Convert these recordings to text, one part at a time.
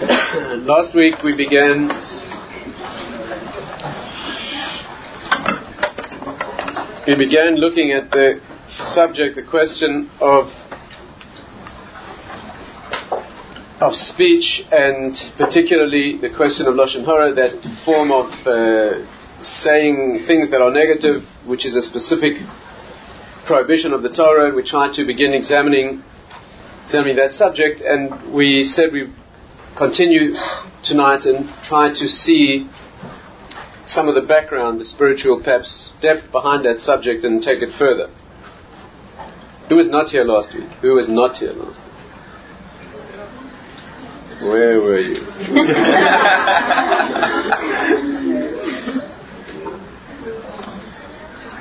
Last week we began we began looking at the subject, the question of of speech, and particularly the question of lashon hara, that form of uh, saying things that are negative, which is a specific prohibition of the Torah. We tried to begin examining examining that subject, and we said we continue tonight and try to see some of the background, the spiritual perhaps depth behind that subject, and take it further. Who was not here last week? Who was not here last week? Where were you?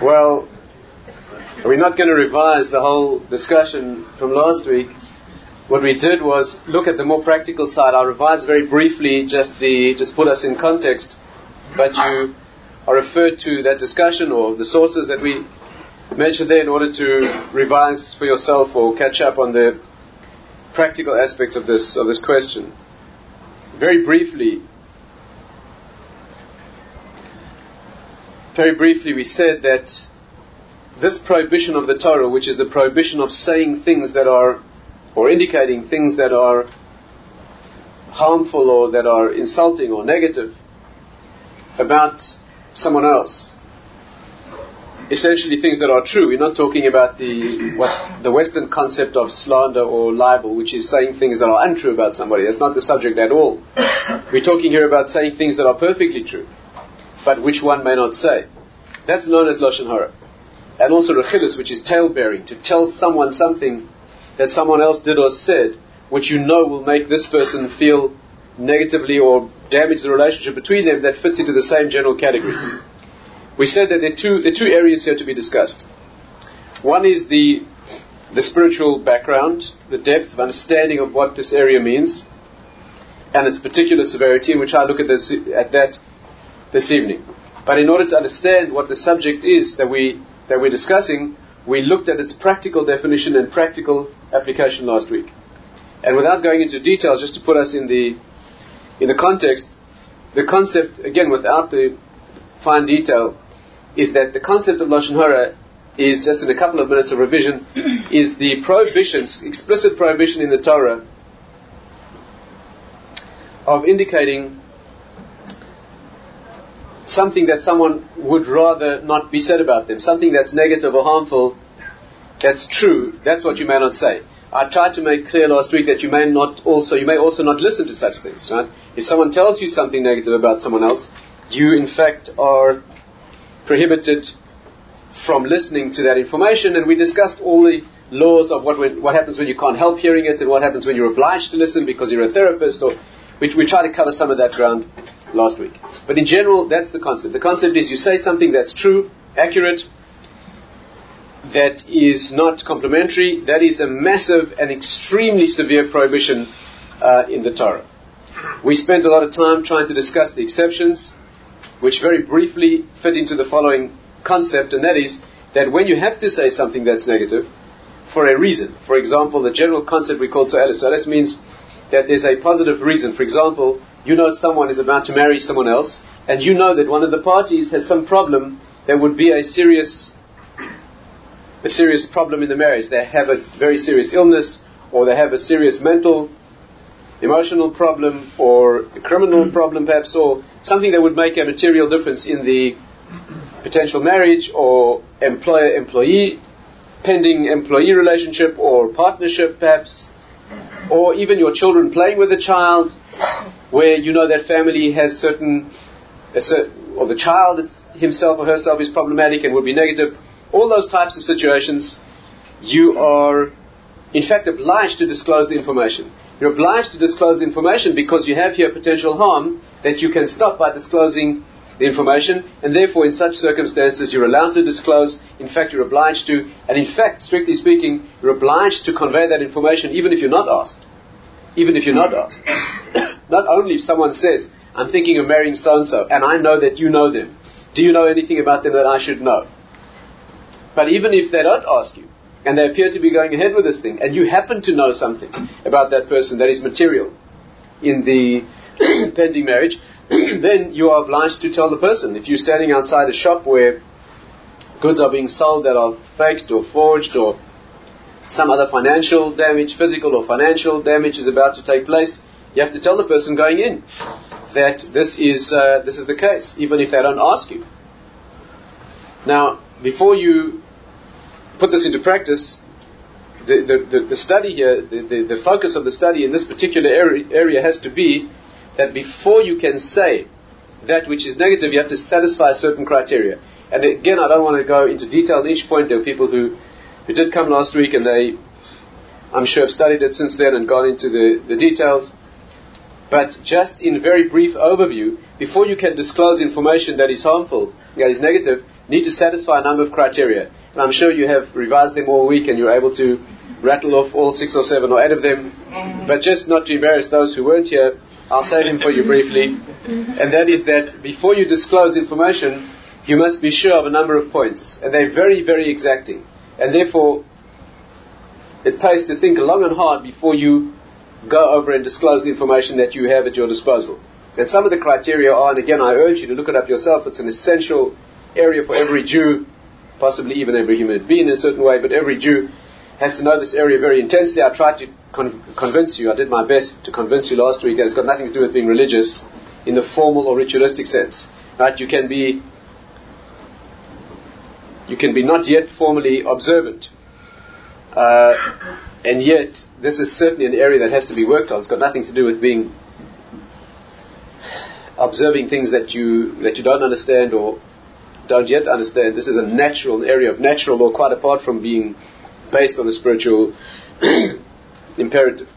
well, we're not going to revise the whole discussion from last week. What we did was look at the more practical side. I'll revise very briefly, just the just put us in context. But you are referred to that discussion or the sources that we mentioned there in order to revise for yourself or catch up on the practical aspects of this of this question. Very briefly, very briefly, we said that this prohibition of the Torah, which is the prohibition of saying things that are, or indicating things that are harmful or that are insulting or negative about someone else, essentially things that are true. We're not talking about the what the Western concept of slander or libel, which is saying things that are untrue about somebody. That's not the subject at all. We're talking here about saying things that are perfectly true, but which one may not say. That's known as lashon hara, and also rechilus, which is tale bearing, to tell someone something that someone else did or said, which you know will make this person feel negatively or damage the relationship between them. That fits into the same general category we said that there are two, there are two areas here to be discussed. One is the, the spiritual background, the depth of understanding of what this area means, and its particular severity, which I look at, this, at that this evening. But in order to understand what the subject is that, we, that we're discussing, we looked at its practical definition and practical application last week. And without going into details, just to put us in the, in the context, the concept, again, without the fine detail, is that the concept of Lashon Hara is, just in a couple of minutes of revision, is the prohibition, explicit prohibition in the Torah of indicating something that someone would rather not be said about them, something that's negative or harmful, that's true, that's what you may not say. I tried to make clear last week that you may not also you may also not listen to such things, right? If someone tells you something negative about someone else, you in fact are prohibited from listening to that information, and we discussed all the laws of what, what happens when you can't help hearing it, and what happens when you're obliged to listen because you're a therapist, or we, we try to cover some of that ground last week. But in general, that's the concept. The concept is you say something that's true, accurate, that is not complimentary. that is a massive and extremely severe prohibition uh, in the Torah. We spent a lot of time trying to discuss the exceptions, which very briefly fit into the following concept, and that is that when you have to say something that's negative, for a reason, for example, the general concept we call to'eles. To'eles means that there's a positive reason. For example, you know someone is about to marry someone else, and you know that one of the parties has some problem that would be a serious, a serious problem in the marriage. They have a very serious illness, or they have a serious mental emotional problem or a criminal mm. problem perhaps or something that would make a material difference in the potential marriage or employer employee pending employee relationship or partnership perhaps or even your children playing with a child where you know that family has certain, certain or the child himself or herself is problematic and would be negative all those types of situations you are in fact obliged to disclose the information you're obliged to disclose the information because you have here potential harm that you can stop by disclosing the information, and therefore, in such circumstances, you're allowed to disclose. In fact, you're obliged to, and in fact, strictly speaking, you're obliged to convey that information even if you're not asked. Even if you're not asked. not only if someone says, I'm thinking of marrying so and so, and I know that you know them. Do you know anything about them that I should know? But even if they don't ask you, and they appear to be going ahead with this thing, and you happen to know something about that person that is material, in the pending marriage, then you are obliged to tell the person. If you're standing outside a shop where goods are being sold that are faked or forged or some other financial damage, physical or financial damage is about to take place, you have to tell the person going in that this is, uh, this is the case, even if they don't ask you. Now, before you put this into practice, the, the, the, study here, the, the, the, focus of the study in this particular area, area has to be that before you can say that which is negative, you have to satisfy certain criteria. And again, I don't want to go into detail on each point. There are people who, who did come last week and they, I'm sure, have studied it since then and gone into the, the details. But just in very brief overview, before you can disclose information that is harmful, that is negative, need to satisfy a number of criteria. I'm sure you have revised them all week and you're able to rattle off all six or seven or eight of them. But just not to embarrass those who weren't here, I'll say them for you briefly. And that is that before you disclose information, you must be sure of a number of points. And they're very, very exacting. And therefore, it pays to think long and hard before you go over and disclose the information that you have at your disposal. And some of the criteria are, and again, I urge you to look it up yourself, it's an essential area for every Jew, possibly even every human being in a certain way, but every Jew has to know this area very intensely. I tried to con- convince you, I did my best to convince you last week that it's got nothing to do with being religious in the formal or ritualistic sense. Right? You can be you can be not yet formally observant. Uh, and yet, this is certainly an area that has to be worked on. It's got nothing to do with being observing things that you that you don't understand or don't yet understand. This is a natural area of natural law, quite apart from being based on a spiritual imperative.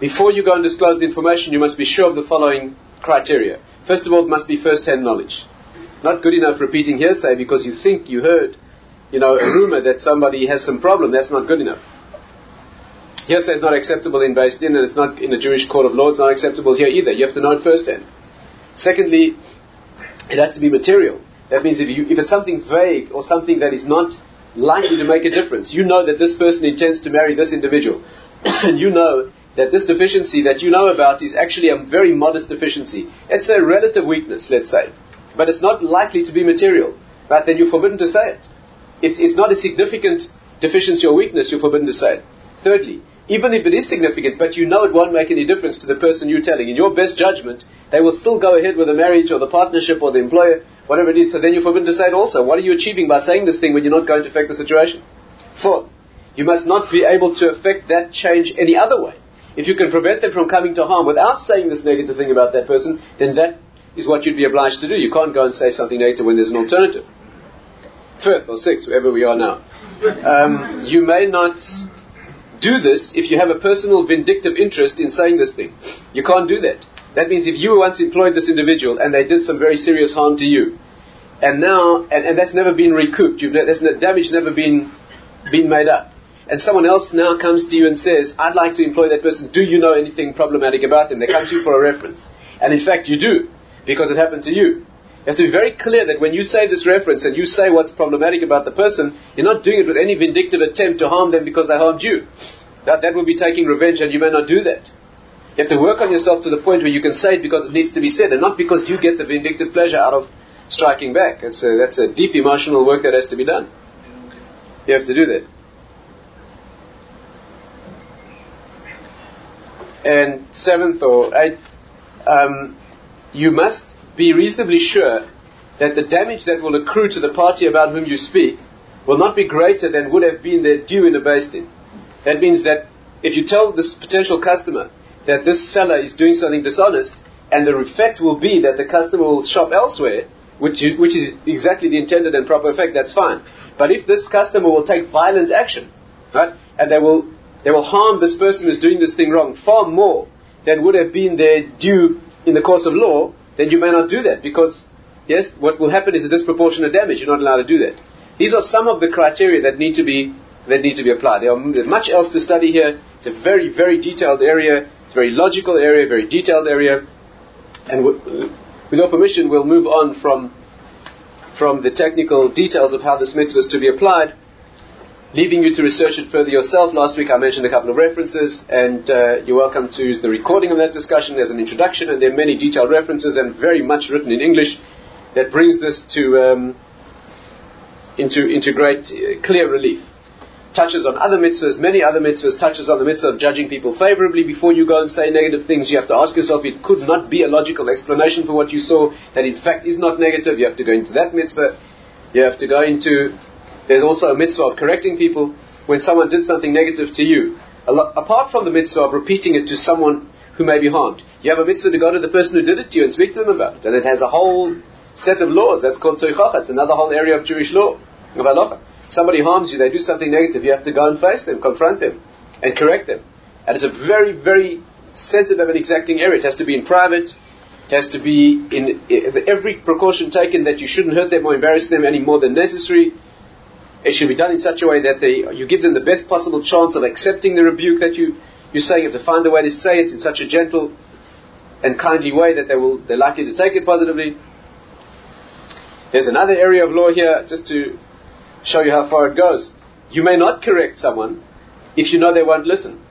Before you go and disclose the information, you must be sure of the following criteria. First of all, it must be first-hand knowledge. Not good enough repeating hearsay because you think you heard, you know, a rumor that somebody has some problem. That's not good enough. Hearsay is not acceptable in Din, and it's not in a Jewish court of law. It's not acceptable here either. You have to know it firsthand. Secondly, it has to be material. That means if, you, if it's something vague or something that is not likely to make a difference, you know that this person intends to marry this individual, and you know that this deficiency that you know about is actually a very modest deficiency. It's a relative weakness, let's say, but it's not likely to be material. But then you're forbidden to say it. It's, it's not a significant deficiency or weakness, you're forbidden to say it. Thirdly, even if it is significant, but you know it won't make any difference to the person you're telling, in your best judgment, they will still go ahead with the marriage or the partnership or the employer, whatever it is, so then you're forbidden to say it also. What are you achieving by saying this thing when you're not going to affect the situation? Fourth, you must not be able to affect that change any other way. If you can prevent them from coming to harm without saying this negative thing about that person, then that is what you'd be obliged to do. You can't go and say something negative when there's an alternative. Fifth or sixth, wherever we are now. Um, you may not do this if you have a personal vindictive interest in saying this thing. You can't do that. That means if you once employed this individual and they did some very serious harm to you, and now, and, and that's never been recouped, you've, that's, damage never been, been made up, and someone else now comes to you and says, I'd like to employ that person, do you know anything problematic about them? They come to you for a reference. And in fact, you do, because it happened to you. You have to be very clear that when you say this reference and you say what's problematic about the person, you're not doing it with any vindictive attempt to harm them because they harmed you. That, that would be taking revenge and you may not do that. You have to work on yourself to the point where you can say it because it needs to be said and not because you get the vindictive pleasure out of striking back. It's a, that's a deep emotional work that has to be done. You have to do that. And seventh or eighth, um, you must be reasonably sure that the damage that will accrue to the party about whom you speak will not be greater than would have been their due in a Din. That means that if you tell this potential customer that this seller is doing something dishonest, and the effect will be that the customer will shop elsewhere, which, which is exactly the intended and proper effect, that's fine. But if this customer will take violent action, right, and they will, they will harm this person who's doing this thing wrong far more than would have been their due in the course of law, then you may not do that because, yes, what will happen is a disproportionate damage. You're not allowed to do that. These are some of the criteria that need to be that need to be applied. There are, much else to study here. It's a very, very detailed area. It's a very logical area, very detailed area. And w- uh, with your permission, we'll move on from from the technical details of how this mitzvah is to be applied leaving you to research it further yourself. Last week I mentioned a couple of references, and uh, you're welcome to use the recording of that discussion. as an introduction, and there are many detailed references, and very much written in English that brings this to um, into into great uh, clear relief. Touches on other mitzvahs, many other mitzvahs, touches on the mitzvah of judging people favorably before you go and say negative things. You have to ask yourself, it could not be a logical explanation for what you saw that in fact is not negative. You have to go into that mitzvah. You have to go into there's also a mitzvah of correcting people when someone did something negative to you. apart from the mitzvah of repeating it to someone who may be harmed, you have a mitzvah to go to the person who did it to you and speak to them about it. And it has a whole set of laws. That's called toichacha. It's another whole area of Jewish law, of halacha. Somebody harms you, they do something negative, you have to go and face them, confront them, and correct them. And it's a very, very sensitive and exacting area. It has to be in private. It has to be in, in every precaution taken that you shouldn't hurt them or embarrass them any more than necessary. It should be done in such a way that they, you give them the best possible chance of accepting the rebuke that you, you're saying. You have to find a way to say it in such a gentle and kindly way that they will, they're likely to take it positively. There's another area of law here, just to show you how far it goes. You may not correct someone if you know they won't listen.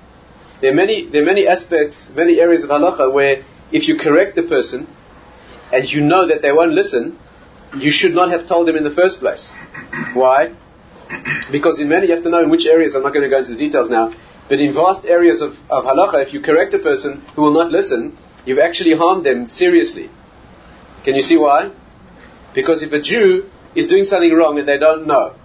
There are many, there are many aspects, many areas of halacha where if you correct the person and you know that they won't listen, you should not have told them in the first place. Why? Because in many, you have to know in which areas, I'm not going to go into the details now, but in vast areas of, of halacha, if you correct a person who will not listen, you've actually harmed them seriously. Can you see why? Because if a Jew is doing something wrong and they don't know,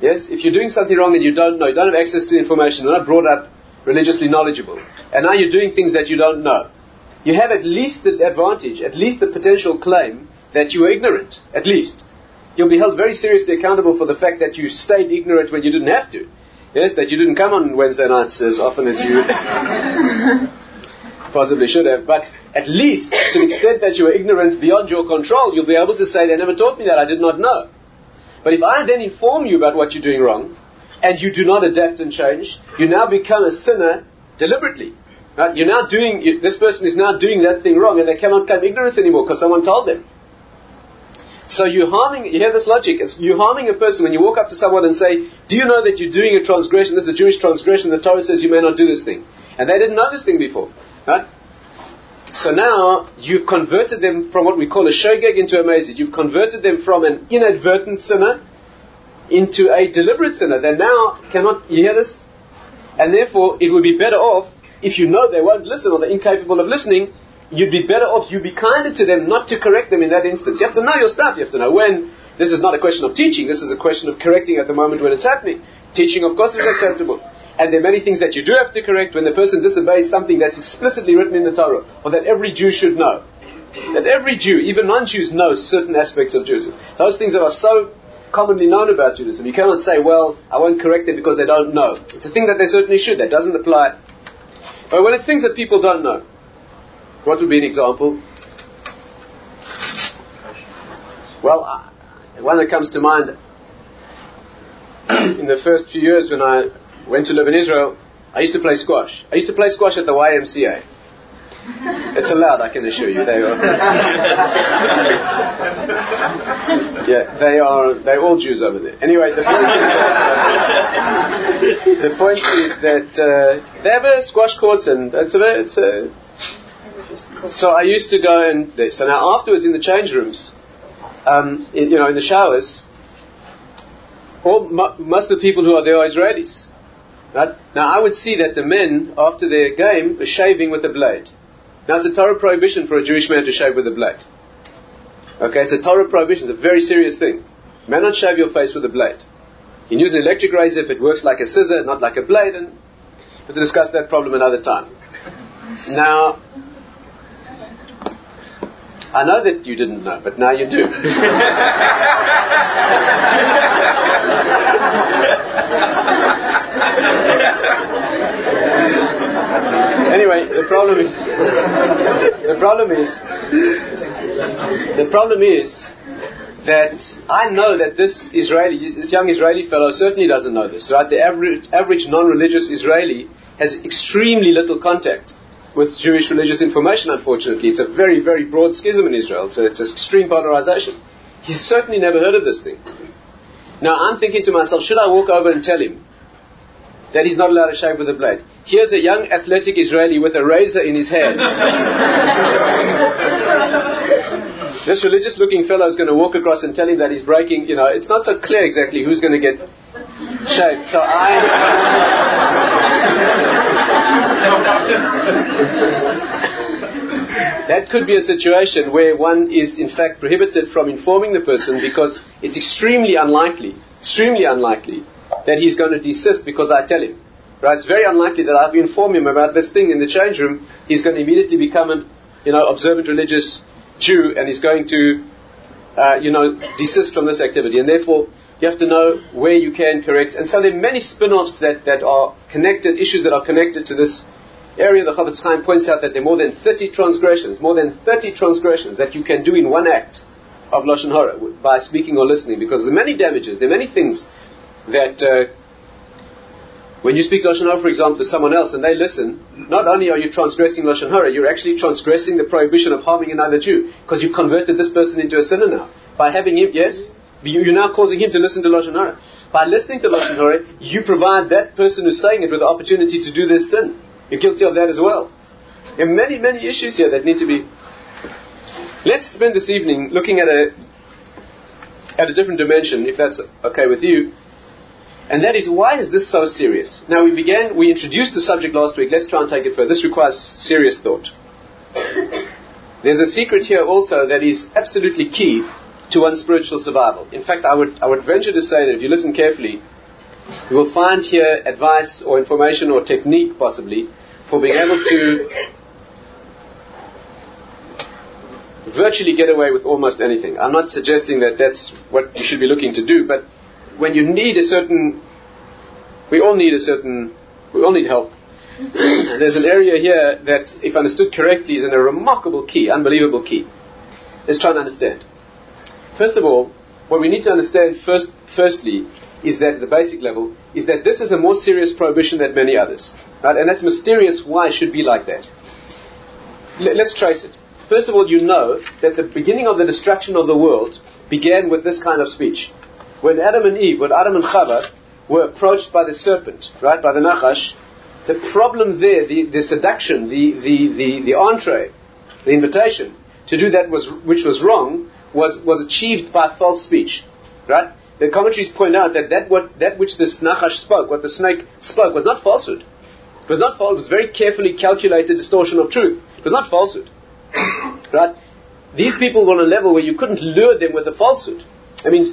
yes, if you're doing something wrong and you don't know, you don't have access to the information, you're not brought up religiously knowledgeable, and now you're doing things that you don't know, you have at least the advantage, at least the potential claim that you were ignorant, at least you'll be held very seriously accountable for the fact that you stayed ignorant when you didn't have to. Yes, that you didn't come on Wednesday nights as often as you possibly should have. But at least, to the extent that you were ignorant beyond your control, you'll be able to say, they never taught me that, I did not know. But if I then inform you about what you're doing wrong, and you do not adapt and change, you now become a sinner deliberately. Right? You're now doing, you, this person is now doing that thing wrong, and they cannot claim ignorance anymore because someone told them. So you're harming, you hear this logic, it's, you're harming a person when you walk up to someone and say, do you know that you're doing a transgression, this is a Jewish transgression, the Torah says you may not do this thing. And they didn't know this thing before. Right? So now you've converted them from what we call a shogeg into a mazid. You've converted them from an inadvertent sinner into a deliberate sinner. They now cannot, you hear this? And therefore it would be better off if you know they won't listen or they're incapable of listening you'd be better off, you'd be kinder to them not to correct them in that instance. You have to know your stuff, you have to know when. This is not a question of teaching, this is a question of correcting at the moment when it's happening. Teaching, of course, is acceptable. And there are many things that you do have to correct when the person disobeys something that's explicitly written in the Torah, or that every Jew should know. That every Jew, even non-Jews, knows certain aspects of Judaism. Those things that are so commonly known about Judaism. You cannot say, well, I won't correct them because they don't know. It's a thing that they certainly should. That doesn't apply. But when it's things that people don't know, what would be an example? Well, one that comes to mind in the first few years when I went to live in Israel, I used to play squash. I used to play squash at the YMCA. It's allowed, I can assure you. They are. yeah, they are. They're all Jews over there. Anyway, the point is that, the point is that uh, they have a squash courts and it's a, it's a so I used to go and so now afterwards in the change rooms, um, in, you know, in the showers, all most of the people who are there are Israelis. Right? Now I would see that the men after their game are shaving with a blade. Now it's a Torah prohibition for a Jewish man to shave with a blade. Okay, it's a Torah prohibition. It's a very serious thing. You may not shave your face with a blade. You can use an electric razor if it works like a scissor, not like a blade, and we'll discuss that problem another time. Now, I know that you didn't know, but now you do. anyway, the problem is the problem is the problem is that I know that this Israeli, this young Israeli fellow certainly doesn't know this, right? The average, average non-religious Israeli has extremely little contact with Jewish religious information, unfortunately. It's a very, very broad schism in Israel, so it's an extreme polarization. He's certainly never heard of this thing. Now I'm thinking to myself, should I walk over and tell him that he's not allowed to shave with a blade? Here's a young athletic Israeli with a razor in his hand. this religious looking fellow is going to walk across and tell him that he's breaking, you know, it's not so clear exactly who's going to get shaved. So I. that could be a situation where one is in fact prohibited from informing the person because it's extremely unlikely, extremely unlikely that he's going to desist because I tell him. Right? It's very unlikely that I've informed him about this thing in the change room. He's going to immediately become an, you know, observant religious Jew and he's going to, uh, you know, desist from this activity. And therefore, you have to know where you can correct. And so there are many spin-offs that, that are connected, issues that are connected to this area. The Chofetz Chaim points out that there are more than 30 transgressions, more than 30 transgressions that you can do in one act of Lashon Hara by speaking or listening because there are many damages, there are many things that uh, when you speak Lashon Hara, for example, to someone else and they listen, not only are you transgressing Lashon Hara, you're actually transgressing the prohibition of harming another Jew because you've converted this person into a sinner now. By having him, yes, you're now causing him to listen to Lashon Hara. By listening to Lashon Hara, you provide that person who's saying it with the opportunity to do this sin. You're guilty of that as well. There are many, many issues here that need to be. Let's spend this evening looking at a at a different dimension, if that's okay with you. And that is why is this so serious? Now we began, we introduced the subject last week. Let's try and take it further. This requires serious thought. There's a secret here also that is absolutely key to one's spiritual survival. In fact, I would, I would venture to say that if you listen carefully, you will find here advice or information or technique possibly for being able to virtually get away with almost anything. I'm not suggesting that that's what you should be looking to do, but when you need a certain, we all need a certain, we all need help. There's an area here that, if understood correctly, is in a remarkable key, unbelievable key. Let's try and understand. First of all, what we need to understand first, firstly, is that at the basic level, is that this is a more serious prohibition than many others. Right? And that's mysterious why it should be like that. L- let's trace it. First of all, you know that the beginning of the destruction of the world began with this kind of speech when Adam and Eve, when Adam and Chava were approached by the serpent, right, by the Nachash, the problem there, the, the seduction, the, the, the, the entree, the invitation to do that was, which was wrong, was, was achieved by false speech, right? The commentaries point out that that, what, that which this Nachash spoke, what the snake spoke, was not falsehood. It was not false. It was very carefully calculated distortion of truth. It was not falsehood, right? These people were on a level where you couldn't lure them with a falsehood. That means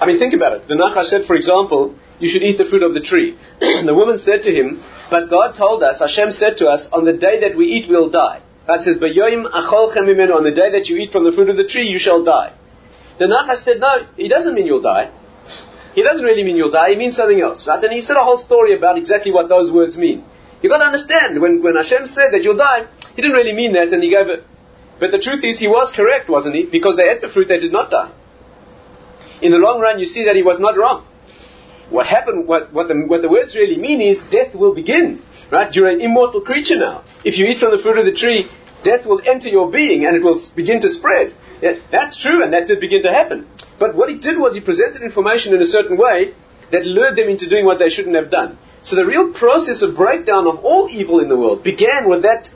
I mean, think about it. The Nachash said, for example, you should eat the fruit of the tree. the woman said to him, but God told us, Hashem said to us, on the day that we eat, we'll die. God says, achol on the day that you eat from the fruit of the tree, you shall die. The Nachash said, no, he doesn't mean you'll die. He doesn't really mean you'll die, he means something else. Right? And he said a whole story about exactly what those words mean. You've got to understand, when, when Hashem said that you'll die, he didn't really mean that, and he gave it. But the truth is, he was correct, wasn't he? Because they ate the fruit, they did not die in the long run, you see that he was not wrong. What happened, what, what, the, what the words really mean is death will begin. Right? You're an immortal creature now. If you eat from the fruit of the tree, death will enter your being and it will begin to spread. That's true, and that did begin to happen. But what he did was he presented information in a certain way that lured them into doing what they shouldn't have done. So the real process of breakdown of all evil in the world began with that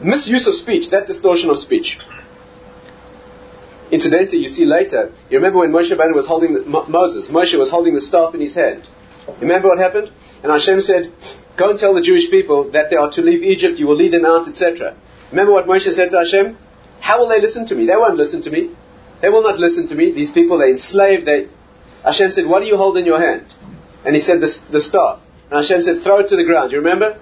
misuse of speech, that distortion of speech. Incidentally, you see later, you remember when Moshe Rabbeinu was holding the, Moses, Moshe was holding the staff in his hand. Remember what happened? And Hashem said, Go and tell the Jewish people that they are to leave Egypt, you will lead them out, etc. Remember what Moshe said to Hashem? How will they listen to me? They won't listen to me. They will not listen to me. These people, they enslave. They... Hashem said, What do you hold in your hand? And he said, The, the staff. And Hashem said, Throw it to the ground. You remember?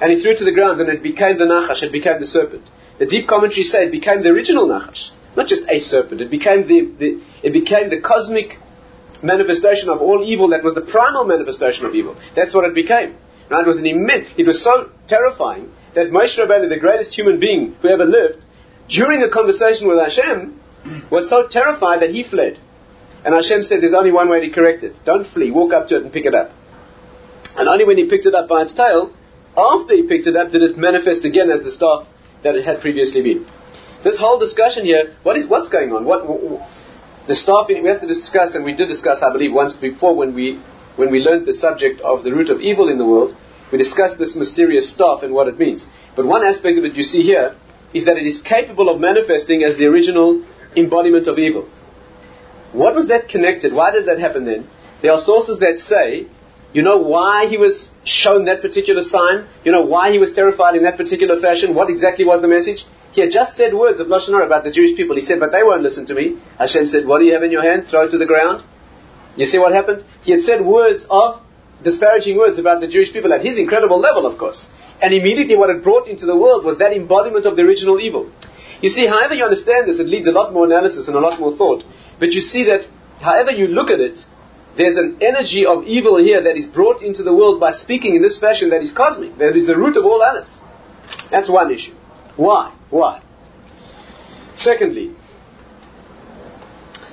And he threw it to the ground, and it became the Nachash, it became the serpent. The deep commentaries say it became the original Nachash. Not just a serpent. It became the, the, it became the cosmic manifestation of all evil that was the primal manifestation of evil. That's what it became. Right? It was an immense, it was so terrifying that Moshe Rabbeinu, the greatest human being who ever lived, during a conversation with Hashem, was so terrified that he fled. And Hashem said, there's only one way to correct it. Don't flee. Walk up to it and pick it up. And only when he picked it up by its tail, after he picked it up, did it manifest again as the staff that it had previously been this whole discussion here, what is what's going on? What The staff, we have to discuss, and we did discuss, I believe, once before when we, when we learned the subject of the root of evil in the world, we discussed this mysterious staff and what it means. But one aspect of it you see here is that it is capable of manifesting as the original embodiment of evil. What was that connected? Why did that happen then? There are sources that say, you know why he was shown that particular sign? You know why he was terrified in that particular fashion? What exactly was the message? He had just said words of Lashon about the Jewish people. He said, but they won't listen to me. Hashem said, what do you have in your hand? Throw it to the ground. You see what happened? He had said words of disparaging words about the Jewish people at his incredible level, of course. And immediately what it brought into the world was that embodiment of the original evil. You see, however you understand this, it leads a lot more analysis and a lot more thought. But you see that, however you look at it, there's an energy of evil here that is brought into the world by speaking in this fashion that is cosmic, that is the root of all others. That's one issue. Why? Why? Secondly,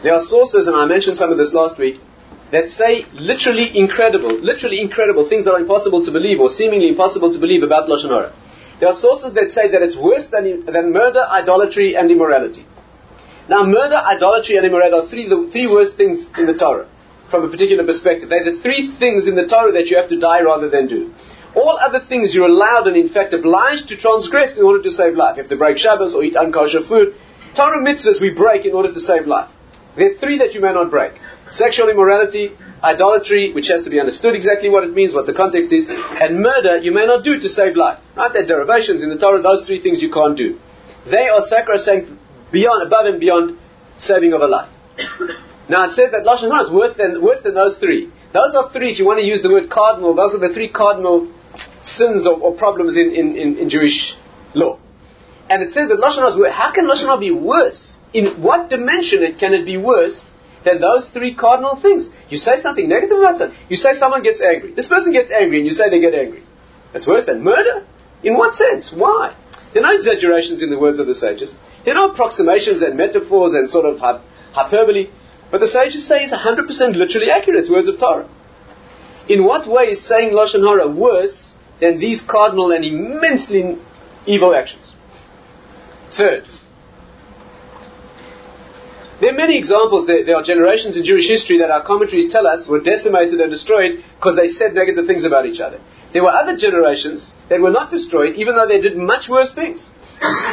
there are sources, and I mentioned some of this last week, that say literally incredible, literally incredible things that are impossible to believe or seemingly impossible to believe about Lashon Hara. There are sources that say that it's worse than, than murder, idolatry, and immorality. Now, murder, idolatry, and immorality are three, the three worst things in the Torah from a particular perspective. They're the three things in the Torah that you have to die rather than do. All other things you're allowed and in fact obliged to transgress in order to save life. You have to break Shabbos or eat unkosher food. Torah mitzvahs we break in order to save life. There are three that you may not break. Sexual immorality, idolatry, which has to be understood exactly what it means, what the context is, and murder you may not do to save life. Right? There are derivations in the Torah, those three things you can't do. They are sacrosanct beyond, above and beyond saving of a life. now it says that Lashon Hara is worse than, worse than those three. Those are three, if you want to use the word cardinal, those are the three cardinal sins or, or problems in, in, in, in, Jewish law. And it says that Lashon Hara is worse. How can Lashon Hara be worse? In what dimension can it be worse than those three cardinal things. You say something negative about someone. You say someone gets angry. This person gets angry, and you say they get angry. That's worse than murder? In what sense? Why? There are no exaggerations in the words of the sages. There are no approximations and metaphors and sort of hyperbole. But the sages say it's 100% literally accurate. It's words of Torah. In what way is saying Lashon Hara worse than these cardinal and immensely evil actions? Third, there are many examples. There, are generations in Jewish history that our commentaries tell us were decimated and destroyed because they said negative things about each other. There were other generations that were not destroyed, even though they did much worse things.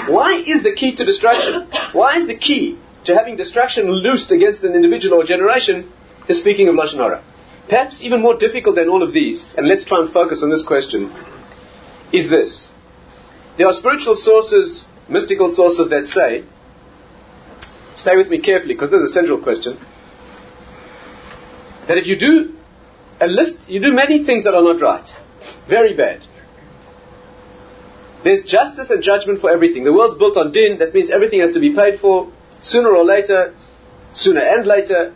Why is the key to destruction? Why is the key to having destruction loosed against an individual or generation the speaking of Lashon Hara? Perhaps even more difficult than all of these, and let's try and focus on this question, is this. There are spiritual sources, mystical sources that say stay with me carefully because this is a central question. That if you do a list, you do many things that are not right, very bad. There's justice and judgment for everything. The world's built on din, that means everything has to be paid for sooner or later, sooner and later.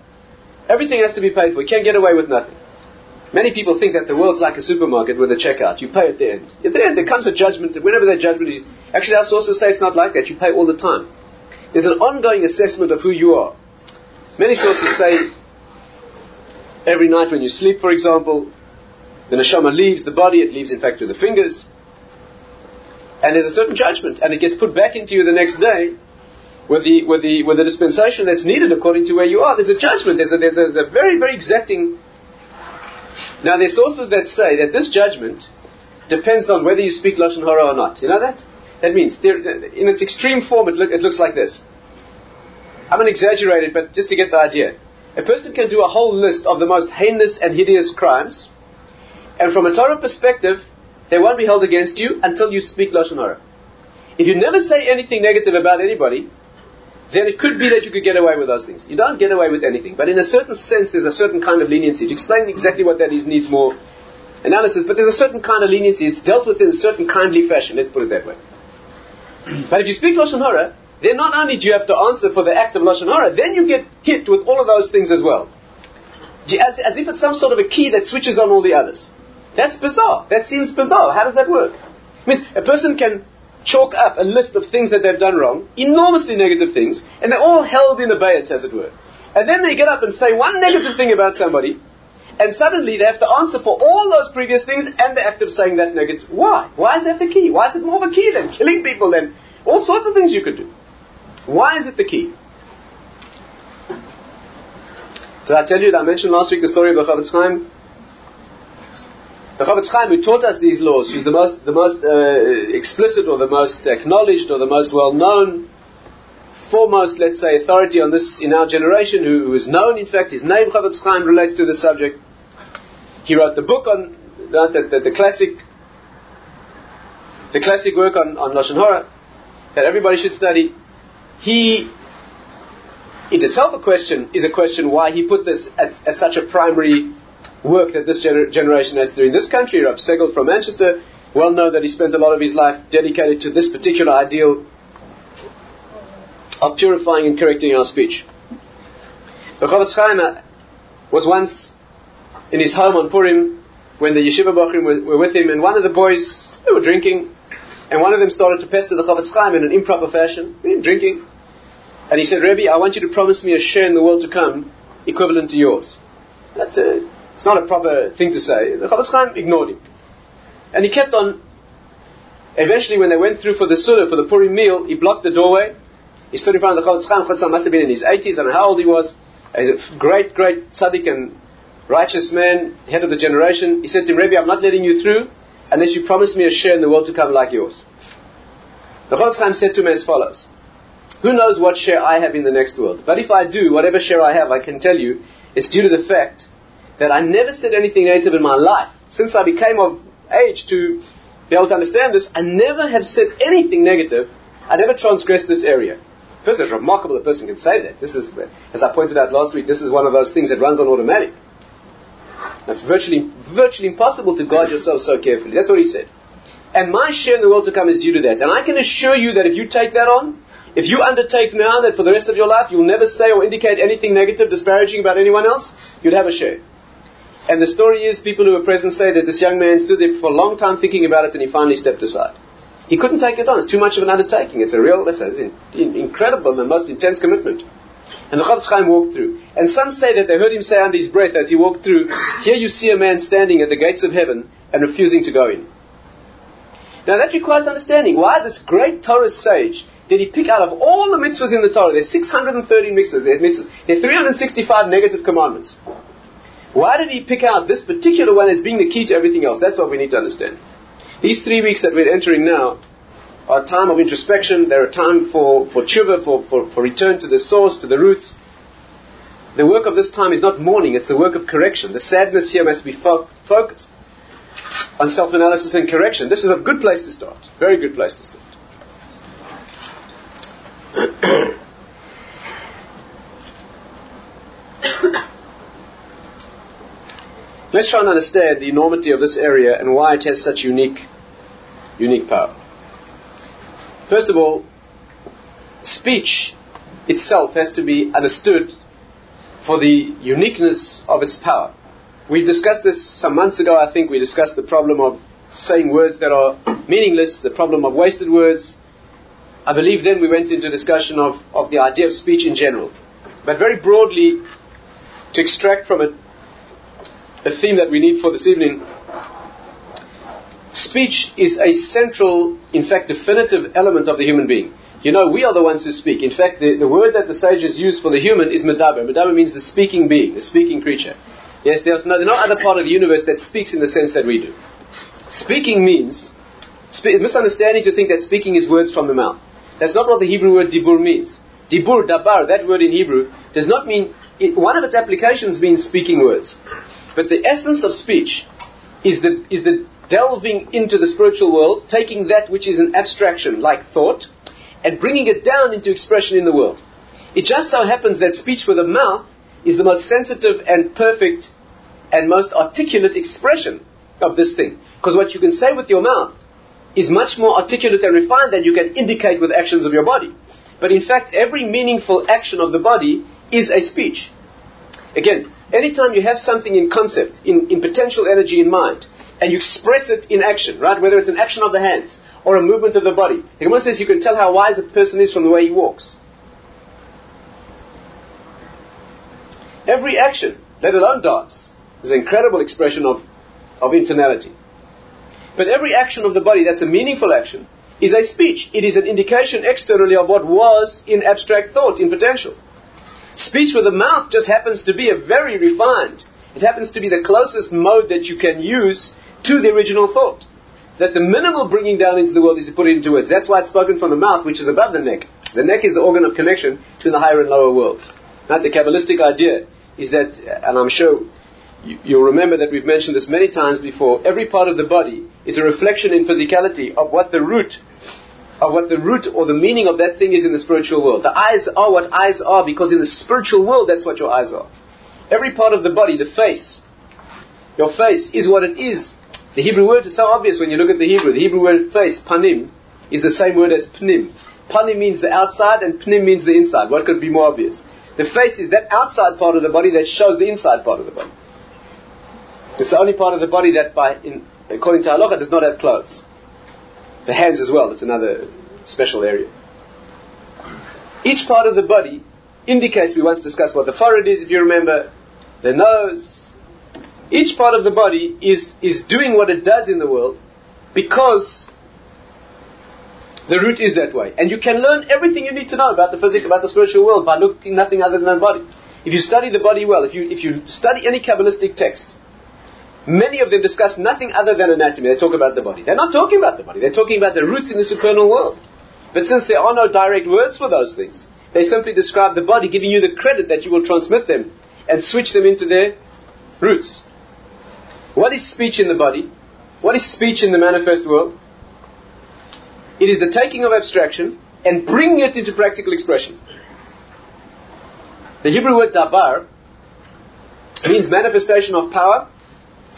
Everything has to be paid for. You can't get away with nothing. Many people think that the world's like a supermarket with a checkout. You pay at the end. At the end, there comes a judgment. Whenever that judgment is. Actually, our sources say it's not like that. You pay all the time. There's an ongoing assessment of who you are. Many sources say every night when you sleep, for example, the neshama leaves the body, it leaves in fact through the fingers, and there's a certain judgment, and it gets put back into you the next day with the, with the, with the dispensation that's needed according to where you are. There's a judgment, there's a, there's a, there's a very, very exacting. Now, there's sources that say that this judgment depends on whether you speak Lashon Hara or not. You know that? That means, there, in its extreme form, it, look, it looks like this. I'm going to exaggerate it, but just to get the idea. A person can do a whole list of the most heinous and hideous crimes, and from a Torah perspective, they won't be held against you until you speak Lashon Hara. If you never say anything negative about anybody, then it could be that you could get away with those things. You don't get away with anything, but in a certain sense, there's a certain kind of leniency. To explain exactly what that is needs more analysis, but there's a certain kind of leniency. It's dealt with in a certain kindly fashion. Let's put it that way. But if you speak Lashon Hara, then not only do you have to answer for the act of Lashon Hara, then you get hit with all of those things as well. As, as if it's some sort of a key that switches on all the others. That's bizarre. That seems bizarre. How does that work? It means a person can chalk up a list of things that they've done wrong, enormously negative things, and they're all held in abeyance, as it were. And then they get up and say one negative thing about somebody, and suddenly they have to answer for all those previous things and the act of saying that negative. Why? Why is that the key? Why is it more of a key than killing people than all sorts of things you could do? Why is it the key? Did I tell you that I mentioned last week the story of the Chofetz Chaim? The Chofetz Chaim, who taught us these laws, who's the most, the most uh, explicit or the most acknowledged or the most well known, foremost, let's say, authority on this in our generation, who, who is known, in fact, his name Chofetz Chaim relates to the subject. He wrote the book on uh, the, the, the, classic, the classic work on, on Lashon Hora that everybody should study. He it itself a question is a question why he put this as, as such a primary work that this gener- generation has to do. In this country, Rav Segal from Manchester, well known that he spent a lot of his life dedicated to this particular ideal of purifying and correcting our speech. The Chofetz Chaim was once in his home on Purim when the yeshiva bochrim were, were, with him, and one of the boys, they were drinking, and one of them started to pester the Chofetz Chaim in an improper fashion, drinking. And he said, Rebbe, I want you to promise me a share in the world to come equivalent to yours. That's a, it's not a proper thing to say. The Chofetz Chaim ignored him. And he kept on. Eventually, when they went through for the Seudah, for the Purim meal, he blocked the doorway. He stood in front of the Chofetz Chaim. Chofetz Chaim must have been in his 80s, I don't know how old he was. A great, great tzaddik and righteous man, head of the generation. He said to him, Rebbe, I'm not letting you through unless you promise me a share in the world to come like yours. The Chofetz Chaim said to him as follows. Who knows what share I have in the next world? But if I do, whatever share I have, I can tell you, it's due to the fact that I never said anything negative in my life. Since I became of age to be able to understand this, I never have said anything negative. I never transgressed this area. First, it's remarkable a person can say that. This is, as I pointed out last week, this is one of those things that runs on automatic. It's virtually, virtually impossible to guard yourself so carefully. That's what he said. And my share in the world to come is due to that. And I can assure you that if you take that on, if you undertake now that for the rest of your life you'll never say or indicate anything negative, disparaging about anyone else, you'd have a share. And the story is, people who were present say that this young man stood there for a long time thinking about it and he finally stepped aside. He couldn't take it on. It's too much of an undertaking. It's a real, it's an incredible and most intense commitment. And the Chofetz Chaim walked through. And some say that they heard him say under his breath as he walked through, Here you see a man standing at the gates of heaven and refusing to go in. Now that requires understanding. Why this great Torah sage did he pick out of all the mitzvahs in the Torah? There's 613 mitzvahs. There are, mitzvahs. there are 365 negative commandments. Why did he pick out this particular one as being the key to everything else? That's what we need to understand. These three weeks that we're entering now are a time of introspection. They're a time for, for tshuva, for, for, for return to the source, to the roots. The work of this time is not mourning, it's the work of correction. The sadness here must be fo- focused on self-analysis and correction. This is a good place to start. Very good place to start. Let's try and understand the enormity of this area and why it has such unique, unique power. First of all, speech itself has to be understood for the uniqueness of its power. We discussed this some months ago, I think. We discussed the problem of saying words that are meaningless, the problem of wasted words, I believe then we went into discussion of, of the idea of speech in general. But very broadly, to extract from it a theme that we need for this evening, speech is a central, in fact, definitive element of the human being. You know, we are the ones who speak. In fact, the, the word that the sages use for the human is medaber. Medaber means the speaking being, the speaking creature. Yes, there's no, there's no other part of the universe that speaks in the sense that we do. Speaking means, spe- misunderstanding to think that speaking is words from the mouth. That's not what the Hebrew word dibur means. Dibur, dabar, that word in Hebrew, does not mean, it, one of its applications means speaking words. But the essence of speech is the, is the delving into the spiritual world, taking that which is an abstraction, like thought, and bringing it down into expression in the world. It just so happens that speech with a mouth is the most sensitive and perfect and most articulate expression of this thing. Because what you can say with your mouth is much more articulate and refined than you can indicate with actions of your body. But in fact, every meaningful action of the body is a speech. Again, anytime you have something in concept, in, in potential energy in mind, and you express it in action, right? Whether it's an action of the hands or a movement of the body. The Gemara says you can tell how wise a person is from the way he walks. Every action, let alone dance, is an incredible expression of, of internality. But every action of the body that's a meaningful action is a speech. It is an indication externally of what was in abstract thought, in potential. Speech with the mouth just happens to be a very refined, it happens to be the closest mode that you can use to the original thought. That the minimal bringing down into the world is to put it into words. That's why it's spoken from the mouth, which is above the neck. The neck is the organ of connection between the higher and lower worlds. Now, the Kabbalistic idea is that, uh, and I'm sure you'll remember that we've mentioned this many times before, every part of the body is a reflection in physicality of what the root of what the root or the meaning of that thing is in the spiritual world. The eyes are what eyes are because in the spiritual world that's what your eyes are. Every part of the body, the face, your face is what it is. The Hebrew word is so obvious when you look at the Hebrew. The Hebrew word face, panim, is the same word as pnim. Panim means the outside and pnim means the inside. What could be more obvious? The face is that outside part of the body that shows the inside part of the body. It's the only part of the body that, by, in, according to halacha, does not have clothes. The hands as well, it's another special area. Each part of the body indicates, we once discussed what the forehead is, if you remember, the nose. Each part of the body is, is doing what it does in the world because the root is that way. And you can learn everything you need to know about the physical, about the spiritual world by looking nothing other than the body. If you study the body well, if you, if you study any Kabbalistic text, Many of them discuss nothing other than anatomy. They talk about the body. They're not talking about the body. They're talking about the roots in the supernal world. But since there are no direct words for those things, they simply describe the body, giving you the credit that you will transmit them and switch them into their roots. What is speech in the body? What is speech in the manifest world? It is the taking of abstraction and bringing it into practical expression. The Hebrew word dabar means manifestation of power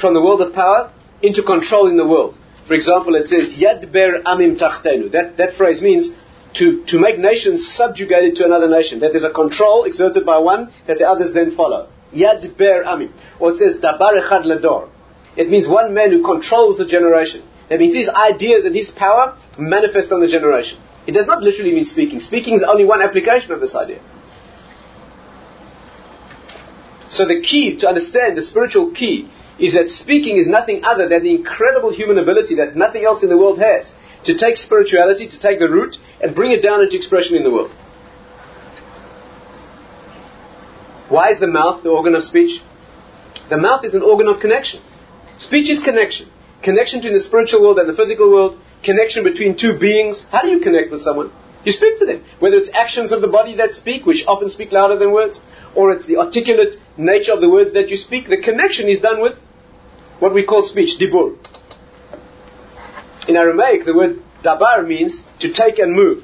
from the world of power into controlling the world. For example, it says, Yad ber amim tachtenu. That, that phrase means to, to make nations subjugated to another nation. That there's a control exerted by one that the others then follow. Yad ber amim. Or it says, Dabar echad lador. It means one man who controls a generation. That means his ideas and his power manifest on the generation. It does not literally mean speaking. Speaking is only one application of this idea. So the key to understand, the spiritual key, is that speaking is nothing other than the incredible human ability that nothing else in the world has to take spirituality, to take the root, and bring it down into expression in the world. Why is the mouth the organ of speech? The mouth is an organ of connection. Speech is connection. Connection between the spiritual world and the physical world, connection between two beings. How do you connect with someone? You speak to them. Whether it's actions of the body that speak, which often speak louder than words, or it's the articulate nature of the words that you speak, the connection is done with what we call speech, dibur. In Aramaic, the word dabar means to take and move.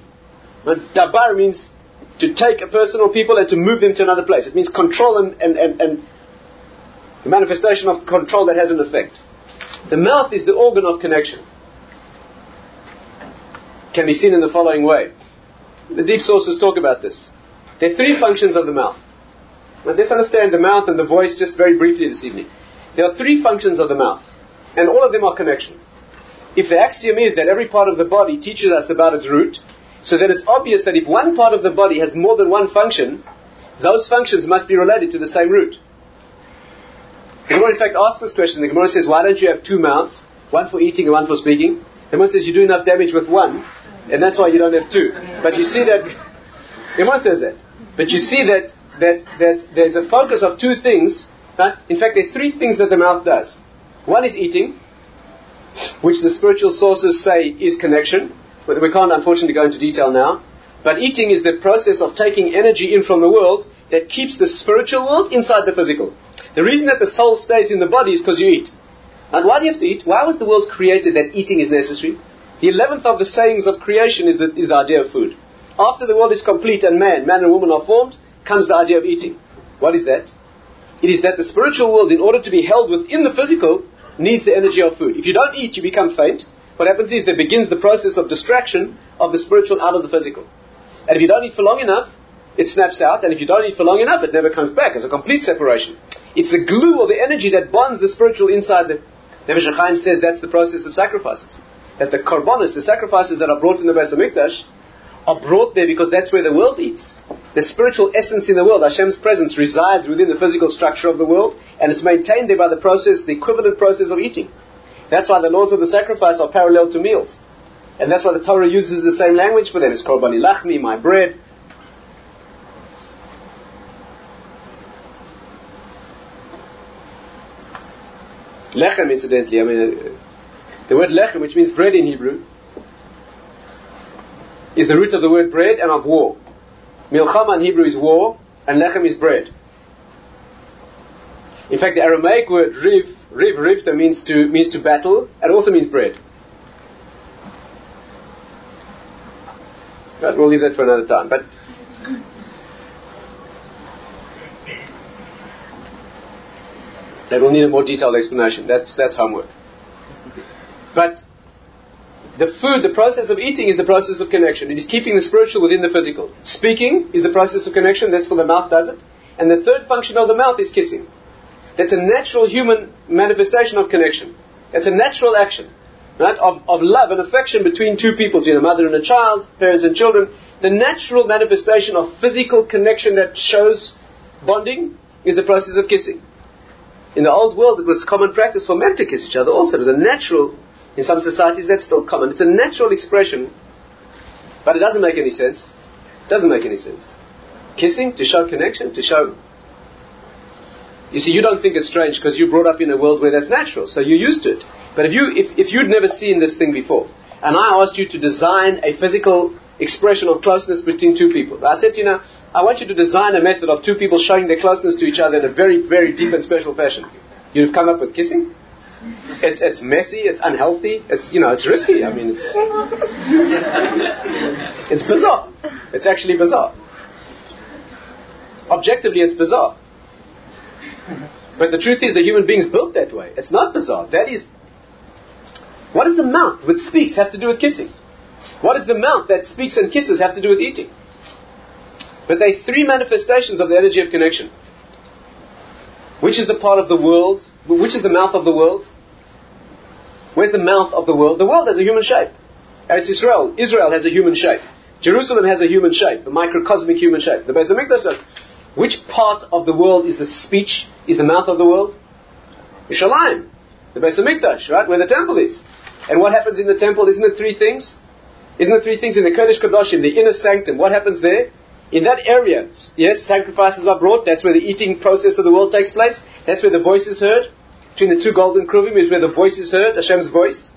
But dabar means to take a person or people and to move them to another place. It means control and, and, and, and the manifestation of control that has an effect. The mouth is the organ of connection. Can be seen in the following way. The deep sources talk about this. There are three functions of the mouth. Now let's understand the mouth and the voice just very briefly this evening. There are three functions of the mouth, and all of them are connection. If the axiom is that every part of the body teaches us about its root, so then it's obvious that if one part of the body has more than one function, those functions must be related to the same root. The Gemara, in fact, asks this question. The Gemara says, Why don't you have two mouths, one for eating and one for speaking? The Gemara says, You do enough damage with one, and that's why you don't have two. But you see that, the Gemara says that. But you see that, that, that there's a focus of two things in fact, there are three things that the mouth does. One is eating, which the spiritual sources say is connection. But We can't unfortunately go into detail now. But eating is the process of taking energy in from the world that keeps the spiritual world inside the physical. The reason that the soul stays in the body is because you eat. And why do you have to eat? Why was the world created that eating is necessary? The eleventh of the sayings of creation is the, is the idea of food. After the world is complete and man, man and woman are formed, comes the idea of eating. What is that? It is that the spiritual world, in order to be held within the physical, needs the energy of food. If you don't eat, you become faint. What happens is there begins the process of distraction of the spiritual out of the physical. And if you don't eat for long enough, it snaps out. And if you don't eat for long enough, it never comes back. It's a complete separation. It's the glue or the energy that bonds the spiritual inside the. Chaim says that's the process of sacrifices. That the korbanos, the sacrifices that are brought in the Beis Hamikdash, are brought there because that's where the world eats the spiritual essence in the world, Hashem's presence, resides within the physical structure of the world, and it's maintained there by the process, the equivalent process of eating. That's why the laws of the sacrifice are parallel to meals. And that's why the Torah uses the same language for them. It's korban ilachmi, my bread. Lechem, incidentally, I mean, uh, the word lechem, which means bread in Hebrew, is the root of the word bread and of war. Milchama in Hebrew is war, and lechem is bread. In fact, the Aramaic word riv, riv, rivta means to, means to battle, and also means bread. But we'll leave that for another time. But that will need a more detailed explanation. That's that's homework. But the food, the process of eating is the process of connection. It is keeping the spiritual within the physical. Speaking is the process of connection. That's for the mouth does it. And the third function of the mouth is kissing. That's a natural human manifestation of connection. That's a natural action, right? Of, of love and affection between two people, between a mother and a child, parents and children. The natural manifestation of physical connection that shows bonding is the process of kissing. In the old world, it was common practice for men to kiss each other also. It was a natural, in some societies, that's still common. It's a natural expression, but it doesn't make any sense. Doesn't make any sense. Kissing to show connection, to show you see, you don't think it's strange because you're brought up in a world where that's natural, so you're used to it. But if you if, if you'd never seen this thing before, and I asked you to design a physical expression of closeness between two people, I said, you know, I want you to design a method of two people showing their closeness to each other in a very, very deep and special fashion. You'd have come up with kissing. It's it's messy, it's unhealthy, it's you know, it's risky. I mean, it's it's bizarre. It's actually bizarre. Objectively, it's bizarre. But the truth is the human being's built that way. It's not bizarre. That is. What does the mouth which speaks have to do with kissing? What does the mouth that speaks and kisses have to do with eating? But they are three manifestations of the energy of connection. Which is the part of the world? Which is the mouth of the world? Where's the mouth of the world? The world has a human shape. It's Israel. Israel has a human shape. Jerusalem has a human shape, a microcosmic human shape. The Beis Hamikdash does. Which part of the world is the speech, is the mouth of the world? Yerushalayim, the Beis Hamikdash, right, where the temple is. And what happens in the temple? Isn't it three things? Isn't it three things in the Kodesh Kodashim, the inner sanctum? What happens there? In that area, yes, sacrifices are brought. That's where the eating process of the world takes place. That's where the voice is heard. Between the two golden kruvim is where the voice is heard, Hashem's voice.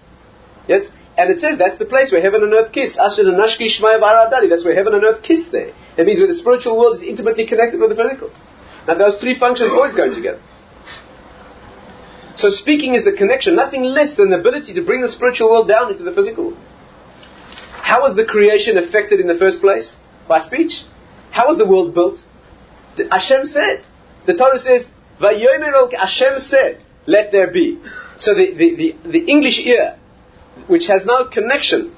Yes, and it says that's the place where heaven and earth kiss. Asher Nashki Shmaya. That's where heaven and earth kiss there. That means where the spiritual world is intimately connected with the physical. Now those three functions always go together. So speaking is the connection, nothing less than the ability to bring the spiritual world down into the physical. How was the creation affected in the first place? By speech. How was the world built? Hashem said. The Torah says, Hashem said, let there be. So the, the, the, the English ear which has no connection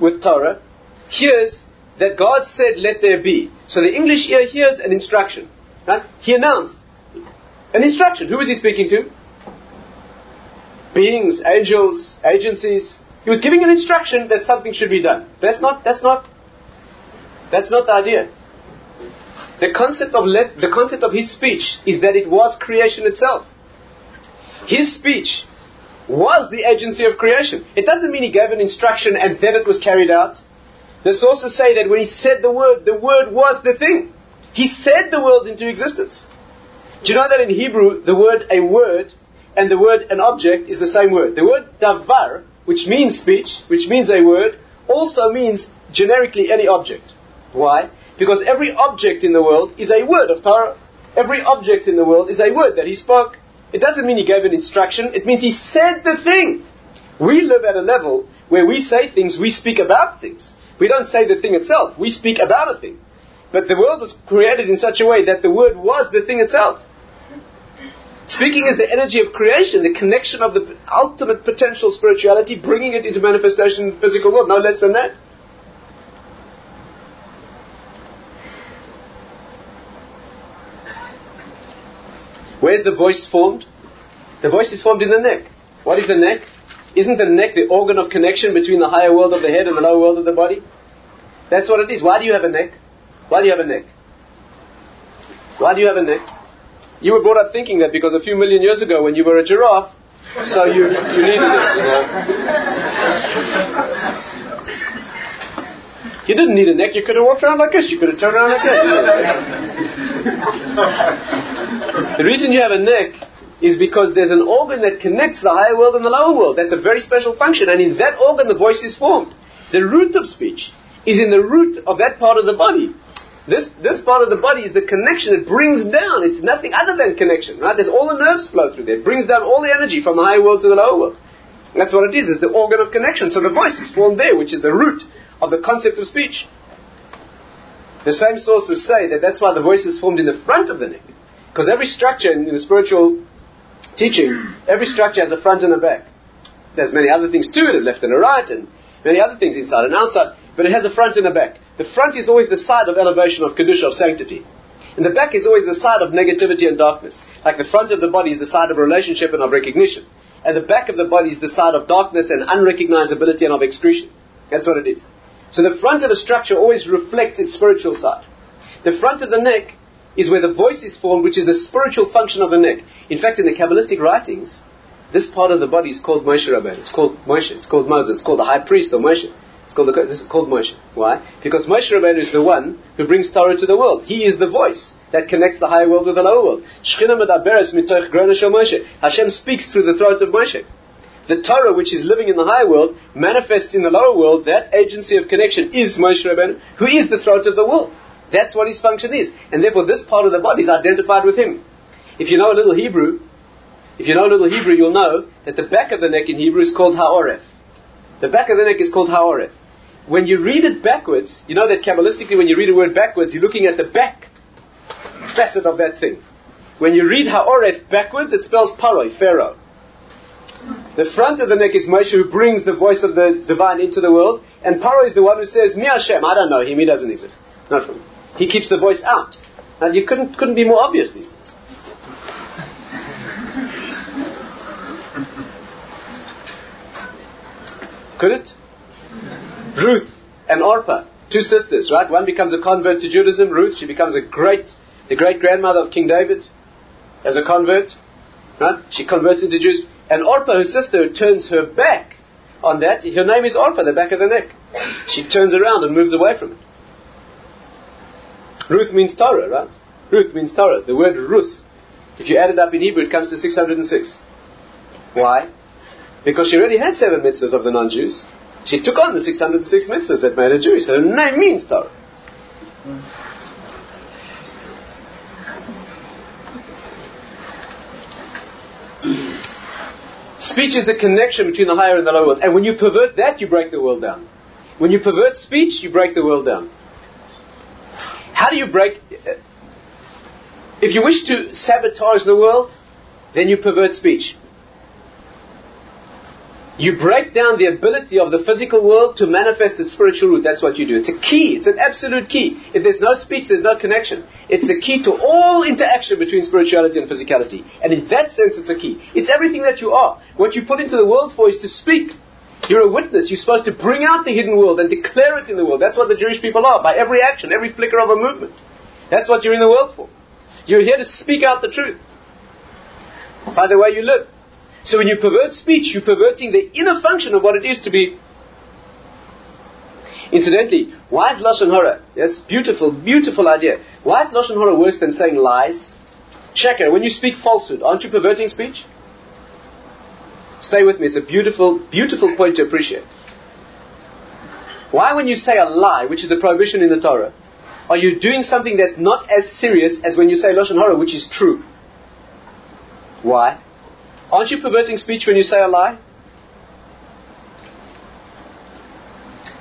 with Torah, hears that God said, let there be. So the English ear hears an instruction. Right? He announced an instruction. Who was he speaking to? Beings, angels, agencies. He was giving an instruction that something should be done. That's not, that's not, that's not the idea. The concept of let, the concept of his speech is that it was creation itself. His speech was the agency of creation. It doesn't mean he gave an instruction and then it was carried out. The sources say that when he said the word, the word was the thing. He said the world into existence. Do you know that in Hebrew, the word a word and the word an object is the same word? The word davar, which means speech, which means a word, also means generically any object. Why? Because every object in the world is a word of Torah. Every object in the world is a word that he spoke. It doesn't mean he gave an instruction, it means he said the thing. We live at a level where we say things, we speak about things. We don't say the thing itself, we speak about a thing. But the world was created in such a way that the word was the thing itself. Speaking is the energy of creation, the connection of the ultimate potential spirituality, bringing it into manifestation in the physical world, no less than that. Where's the voice formed? The voice is formed in the neck. What is the neck? Isn't the neck the organ of connection between the higher world of the head and the lower world of the body? That's what it is. Why do you have a neck? Why do you have a neck? Why do you have a neck? You were brought up thinking that because a few million years ago when you were a giraffe, so you, you needed it, you know. You didn't need a neck. You could have walked around like this. You could have turned around like that. the reason you have a neck is because there's an organ that connects the higher world and the lower world. That's a very special function, and in that organ the voice is formed. The root of speech is in the root of that part of the body. This, this part of the body is the connection. It brings down. It's nothing other than connection, right? There's all the nerves flow through there. It brings down all the energy from the higher world to the lower world. That's what it is. It's the organ of connection. So the voice is formed there, which is the root of the concept of speech. The same sources say that that's why the voice is formed in the front of the neck. Because every structure in, in the spiritual teaching, every structure has a front and a back. There's many other things too. There's left and a right and many other things inside and outside. But it has a front and a back. The front is always the side of elevation, of kedusha, of sanctity. And the back is always the side of negativity and darkness. Like the front of the body is the side of relationship and of recognition. And the back of the body is the side of darkness and unrecognizability and of excretion. That's what it is. So the front of a structure always reflects its spiritual side. The front of the neck is where the voice is formed, which is the spiritual function of the neck. In fact, in the Kabbalistic writings, this part of the body is called Moshe Rabbeinu. It's called Moshe. It's called Moses. It's called the high priest or Moshe. It's called the, this is called Moshe. Why? Because Moshe Rabbeinu is the one who brings Torah to the world. He is the voice that connects the higher world with the lower world. Hashem speaks through the throat of Moshe. The Torah, which is living in the higher world, manifests in the lower world. That agency of connection is Moshe Rabbeinu, who is the throat of the world. That's what his function is. And therefore, this part of the body is identified with him. If you know a little Hebrew, if you know a little Hebrew, you'll know that the back of the neck in Hebrew is called Ha'oref. The back of the neck is called Ha'oref when you read it backwards, you know that Kabbalistically, when you read a word backwards, you're looking at the back facet of that thing. When you read Ha'oref backwards, it spells Paroi, Pharaoh. The front of the neck is Moshe who brings the voice of the divine into the world, and Paro is the one who says, Mi Hashem, I don't know him, he doesn't exist. Not from him. He keeps the voice out. And you couldn't, couldn't be more obvious, these things. Could it? Ruth and Orpah, two sisters, right? One becomes a convert to Judaism, Ruth, she becomes a great, the great grandmother of King David as a convert, right? She converts into Jews. And Orpah, her sister, turns her back on that. Her name is Orpah, the back of the neck. She turns around and moves away from it. Ruth means Torah, right? Ruth means Torah. The word Rus, if you add it up in Hebrew, it comes to 606. Why? Because she already had seven mitzvahs of the non-Jews. She took on the 606 mitzvahs that made her Jewish. So her name means Torah. Speech is the connection between the higher and the lower world. And when you pervert that, you break the world down. When you pervert speech, you break the world down. How do you break. Uh, if you wish to sabotage the world, then you pervert speech. You break down the ability of the physical world to manifest its spiritual root. That's what you do. It's a key. It's an absolute key. If there's no speech, there's no connection. It's the key to all interaction between spirituality and physicality. And in that sense, it's a key. It's everything that you are. What you put into the world for is to speak. You're a witness. You're supposed to bring out the hidden world and declare it in the world. That's what the Jewish people are, by every action, every flicker of a movement. That's what you're in the world for. You're here to speak out the truth by the way you live. So when you pervert speech, you're perverting the inner function of what it is to be. Incidentally, why is Lashon Hara? Yes, beautiful, beautiful idea. Why is Lashon Hara worse than saying lies? Sheker, when you speak falsehood, aren't you perverting speech? Stay with me, it's a beautiful, beautiful point to appreciate. Why, when you say a lie, which is a prohibition in the Torah, are you doing something that's not as serious as when you say Lashon Hara, which is true? Why? Aren't you perverting speech when you say a lie?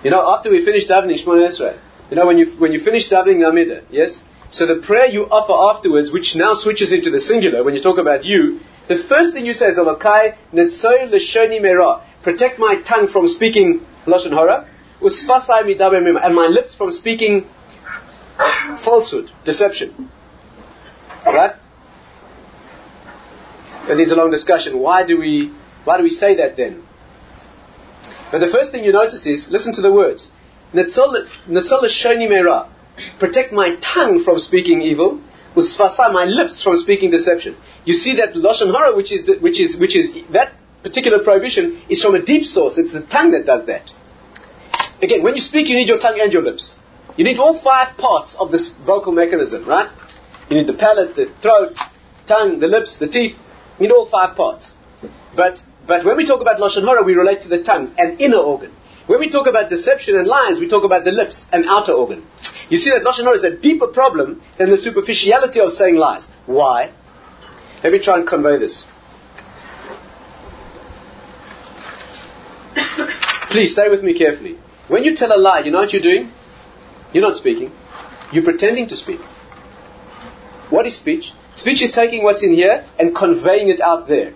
You know, after we finish davening Shemona Esrei, you know, when you, when you finish davening the Amidah, yes? So the prayer you offer afterwards, which now switches into the singular, when you talk about you, the first thing you say is, Elokai netzoy leshoni mera. Protect my tongue from speaking Lashon Hora, and my lips from speaking falsehood, deception. Right? That needs a long discussion. Why do we, why do we say that then? But the first thing you notice is, listen to the words. Protect my tongue from speaking evil. Usfasa, my lips from speaking deception. You see that Lashon Hara, which is, the, which is, which is, that particular prohibition is from a deep source. It's the tongue that does that. Again, when you speak, you need your tongue and your lips. You need all five parts of this vocal mechanism, right? You need the palate, the throat, tongue, the lips, the teeth. In all five parts. But, but when we talk about Lashon Hara, we relate to the tongue, an inner organ. When we talk about deception and lies, we talk about the lips, an outer organ. You see that Lashon Hara is a deeper problem than the superficiality of saying lies. Why? Let me try and convey this. Please stay with me carefully. When you tell a lie, you know what you're doing? You're not speaking. You're pretending to speak. What is speech? Speech is taking what's in here and conveying it out there.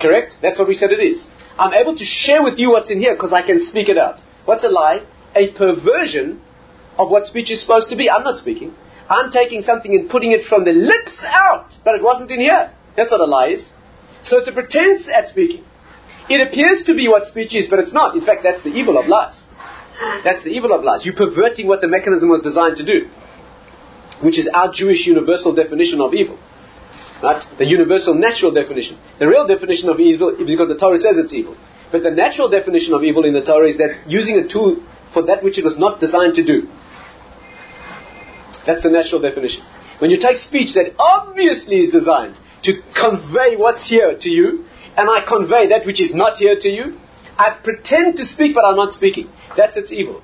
Correct? That's what we said it is. I'm able to share with you what's in here because I can speak it out. What's a lie? A perversion of what speech is supposed to be. I'm not speaking. I'm taking something and putting it from the lips out, but it wasn't in here. That's what a lie is. So it's a pretense at speaking. It appears to be what speech is, but it's not. In fact, that's the evil of lies. That's the evil of lies. You're perverting what the mechanism was designed to do, which is our Jewish universal definition of evil. Right? The universal natural definition. The real definition of evil is because the Torah says it's evil. But the natural definition of evil in the Torah is that using a tool for that which it was not designed to do. That's the natural definition. When you take speech that obviously is designed to convey what's here to you, and I convey that which is not here to you, I pretend to speak but I'm not speaking. That's its evil.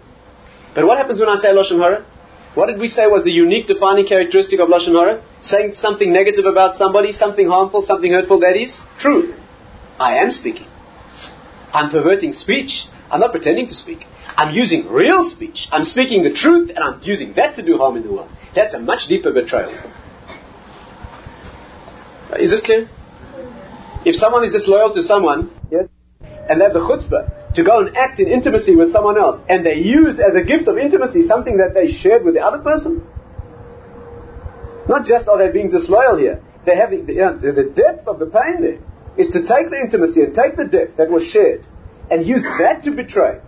But what happens when I say Lashon Hara? What did we say was the unique defining characteristic of Lashon Hara? Saying something negative about somebody, something harmful, something hurtful, that is true. I am speaking. I'm perverting speech. I'm not pretending to speak. I'm using real speech. I'm speaking the truth and I'm using that to do harm in the world. That's a much deeper betrayal. Is this clear? If someone is disloyal to someone, yes, and they have the chutzpah to go and act in intimacy with someone else, and they use as a gift of intimacy something that they shared with the other person, not just are they being disloyal here, they have the, the, the depth of the pain there is to take the intimacy and take the depth that was shared and use that to betray.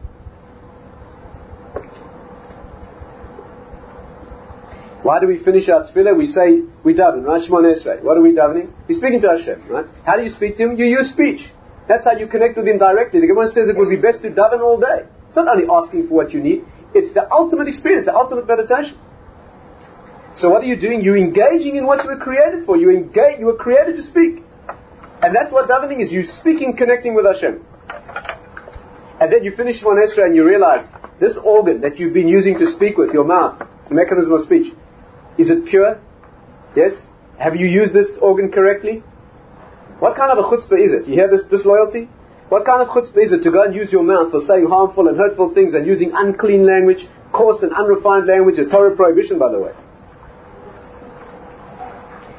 Why do we finish our tefillah? We say, we daven, right? Shemon Esrei. What are we davening? We're speaking to Hashem, right? How do you speak to Him? You use speech. That's how you connect with Him directly. The Gemara says it would be best to daven all day. It's not only asking for what you need, it's the ultimate experience, the ultimate meditation. So what are you doing? You're engaging in what you were created for. You engage, you were created to speak. And that's what davening is. You speaking, connecting with Hashem. And then you finish one Esrei and you realize this organ that you've been using to speak with, your mouth, the mechanism of speech, is it pure? Yes? Have you used this organ correctly? What kind of a chutzpah is it? You hear this disloyalty? What kind of chutzpah is it to go and use your mouth for saying harmful and hurtful things and using unclean language, coarse and unrefined language, a Torah prohibition, by the way?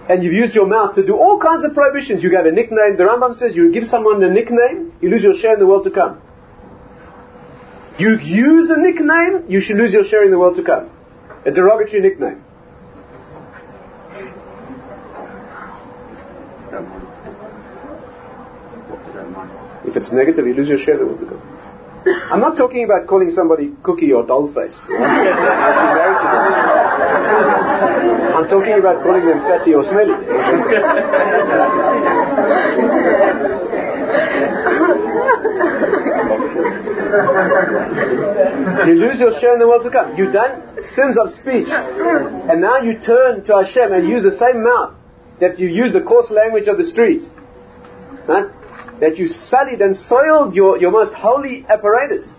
And you've used your mouth to do all kinds of prohibitions. You gave a nickname. The Rambam says you give someone a nickname, you lose your share in the world to come. You use a nickname, you should lose your share in the world to come. A derogatory nickname. If it's negative, you lose your share. I'm not talking about calling somebody cookie or dollface. I'm talking about calling them fatty or smelly. you lose your share in the world to come. You've done sins of speech. And now you turn to Hashem and use the same mouth that you use the coarse language of the street. Huh? That you sullied and soiled your, your most holy apparatus.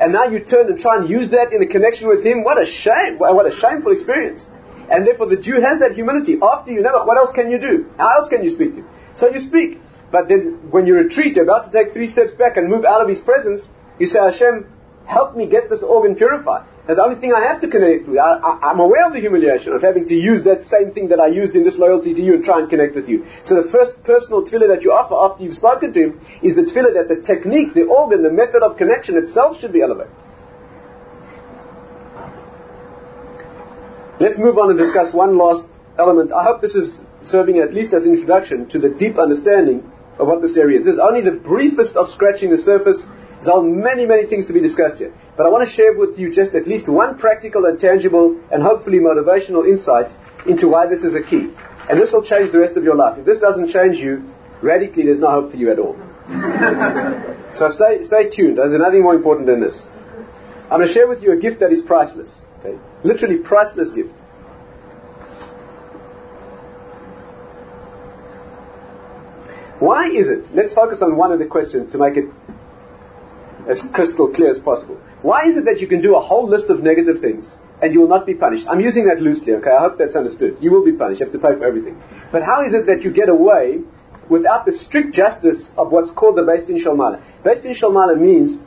And now you turn and try and use that in a connection with Him. What a shame. What a shameful experience. And therefore the Jew has that humility. After you know what else can you do? How else can you speak to him? So you speak. But then when you retreat, you're about to take three steps back and move out of His presence, you say, Hashem, help me get this organ purified. That's the only thing I have to connect with. I, am aware of the humiliation of having to use that same thing that I used in disloyalty to you and try and connect with you. So the first personal tefillah that you offer after you've spoken to him is the tefillah that the technique, the organ, the method of connection itself should be elevated. Let's move on and discuss one last element. I hope this is serving at least as an introduction to the deep understanding of what this area is. This is only the briefest of scratching the surface there's many, many things to be discussed here. But I want to share with you just at least one practical and tangible and hopefully motivational insight into why this is a key. And this will change the rest of your life. If this doesn't change you radically, there's no hope for you at all. so stay, stay tuned. There's nothing more important than this. I'm going to share with you a gift that is priceless. Okay? Literally priceless gift. Why is it? Let's focus on one of the questions to make it as crystal clear as possible. Why is it that you can do a whole list of negative things and you will not be punished? I'm using that loosely, okay? I hope that's understood. You will be punished. You have to pay for everything. But how is it that you get away without the strict justice of what's called the Beis Din? Beis Din Shel means,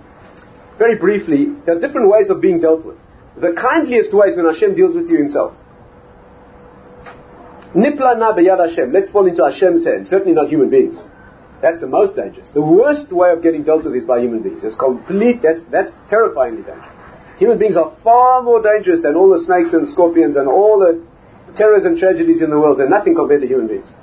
very briefly, there are different ways of being dealt with. The kindliest way is when Hashem deals with you himself. Nipla na b'yad Hashem. Let's fall into Hashem's hands. Certainly not human beings. That's the most dangerous. The worst way of getting dealt with is by human beings. It's complete. That's that's terrifyingly dangerous. Human beings are far more dangerous than all the snakes and scorpions and all the terrors and tragedies in the world. They're nothing compared to human beings.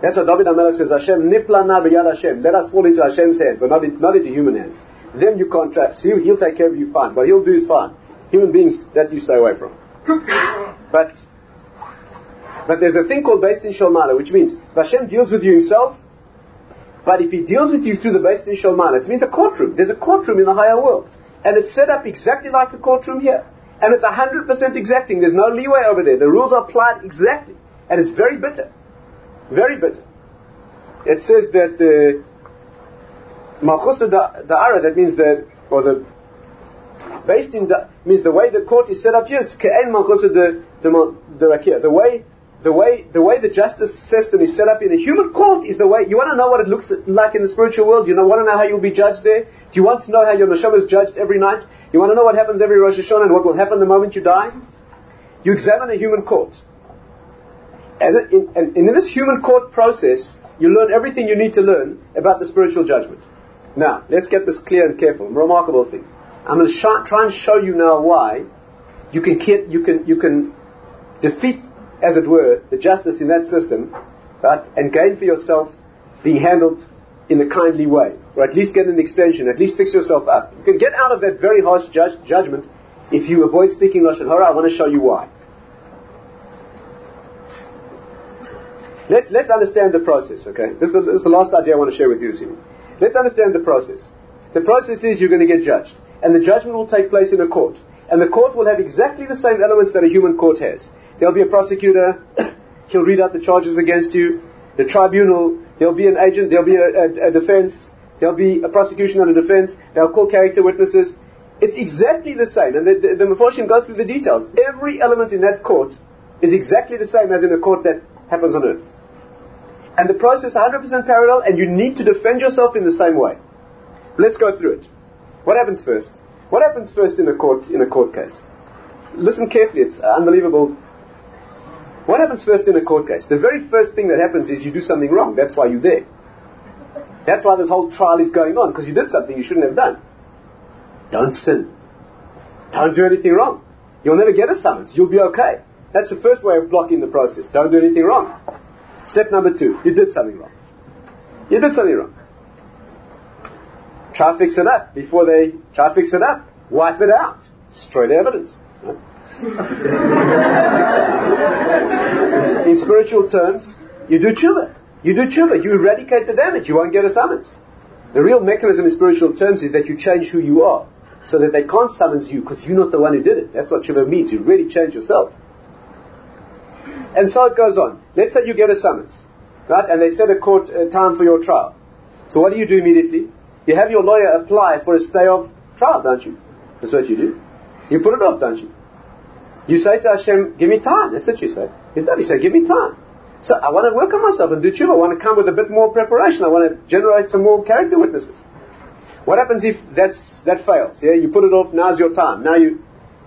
That's what David HaMelech says, Hashem, nipla na b'yad Hashem. Let us fall into Hashem's hand, but not, in, not into human hands. Then you can't trap. So he'll take care of you fine. What he'll do is fine. Human beings, that you stay away from. but but there's a thing called Beis Din Shel Maalah, which means Hashem deals with you himself, but if he deals with you through the Beis Din Shel Maalah, it means a courtroom. There's a courtroom in the higher world. And it's set up exactly like a courtroom here. And it's 100% exacting. There's no leeway over there. The rules are applied exactly. And it's very bitter. Very bitter. It says that the Malchus Da'ara, that means the, or the, based in, the, means the way the court is set up here, it's Ke'en Malchus de, de, The way the way the way the justice system is set up in a human court is the way you want to know what it looks like in the spiritual world. You know, want to know how you'll be judged there. Do you want to know how your neshama is judged every night? You want to know what happens every Rosh Hashanah and what will happen the moment you die? You examine a human court, and in, and in this human court process, you learn everything you need to learn about the spiritual judgment. Now, let's get this clear and careful. Remarkable thing. I'm going to sh- try and show you now why you can you can you can defeat as it were, the justice in that system, right, and gain for yourself being handled in a kindly way, or at least get an extension, at least fix yourself up. You can get out of that very harsh judgment if you avoid speaking Lashon Hara. I want to show you why. Let's, let's understand the process, okay? This is, the, this is the last idea I want to share with you this. Let's understand the process. The process is you're going to get judged, and the judgment will take place in a court. And the court will have exactly the same elements that a human court has. There'll be a prosecutor. He'll read out the charges against you. The tribunal. There'll be an agent. There'll be a, a, a defense. There'll be a prosecution and a defense. They'll call character witnesses. It's exactly the same. And the, the, the Meforshim go through the details. Every element in that court is exactly the same as in a court that happens on earth. And the process is 100% parallel, and you need to defend yourself in the same way. Let's go through it. What happens first? What happens first in a court in a court case? Listen carefully. It's unbelievable what happens first in a court case? The very first thing that happens is you do something wrong. That's why you're there. That's why this whole trial is going on, because you did something you shouldn't have done. Don't sin. Don't do anything wrong. You'll never get a summons. You'll be okay. That's the first way of blocking the process. Don't do anything wrong. Step number two, you did something wrong. You did something wrong. Try fix it up before they try fix it up. Wipe it out. Destroy the evidence. in spiritual terms, you do tshuva. You do tshuva. You eradicate the damage. You won't get a summons. The real mechanism in spiritual terms is that you change who you are. So that they can't summons you because you're not the one who did it. That's what tshuva means. You really change yourself. And so it goes on. Let's say you get a summons. Right? And they set a court uh, time for your trial. So what do you do immediately? You have your lawyer apply for a stay of trial, don't you? That's what you do. You put it off, don't you? You say to Hashem, give me time. That's what you say. You don't. You say, give me time. So I want to work on myself and do tshuva. I want to come with a bit more preparation. I want to generate some more character witnesses. What happens if that's, that fails? Yeah, you put it off. Now's your time. Now you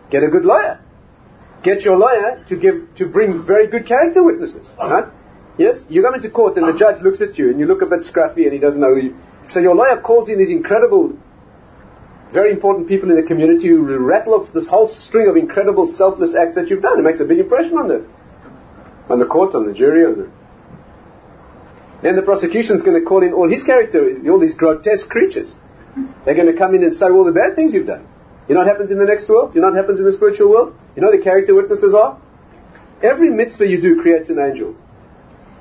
get a good lawyer. Get your lawyer to give to bring very good character witnesses. Right? Yes, you come into court and the judge looks at you and you look a bit scruffy and he doesn't know you. So your lawyer calls in these incredible very important people in the community who rattle off this whole string of incredible selfless acts that you've done. It makes a big impression on them. On the court, on the jury, on the... Then the prosecution's going to call in all his character, all these grotesque creatures. They're going to come in and say all the bad things you've done. You know what happens in the next world? You know what happens in the spiritual world? You know the character witnesses are? Every mitzvah you do creates an angel.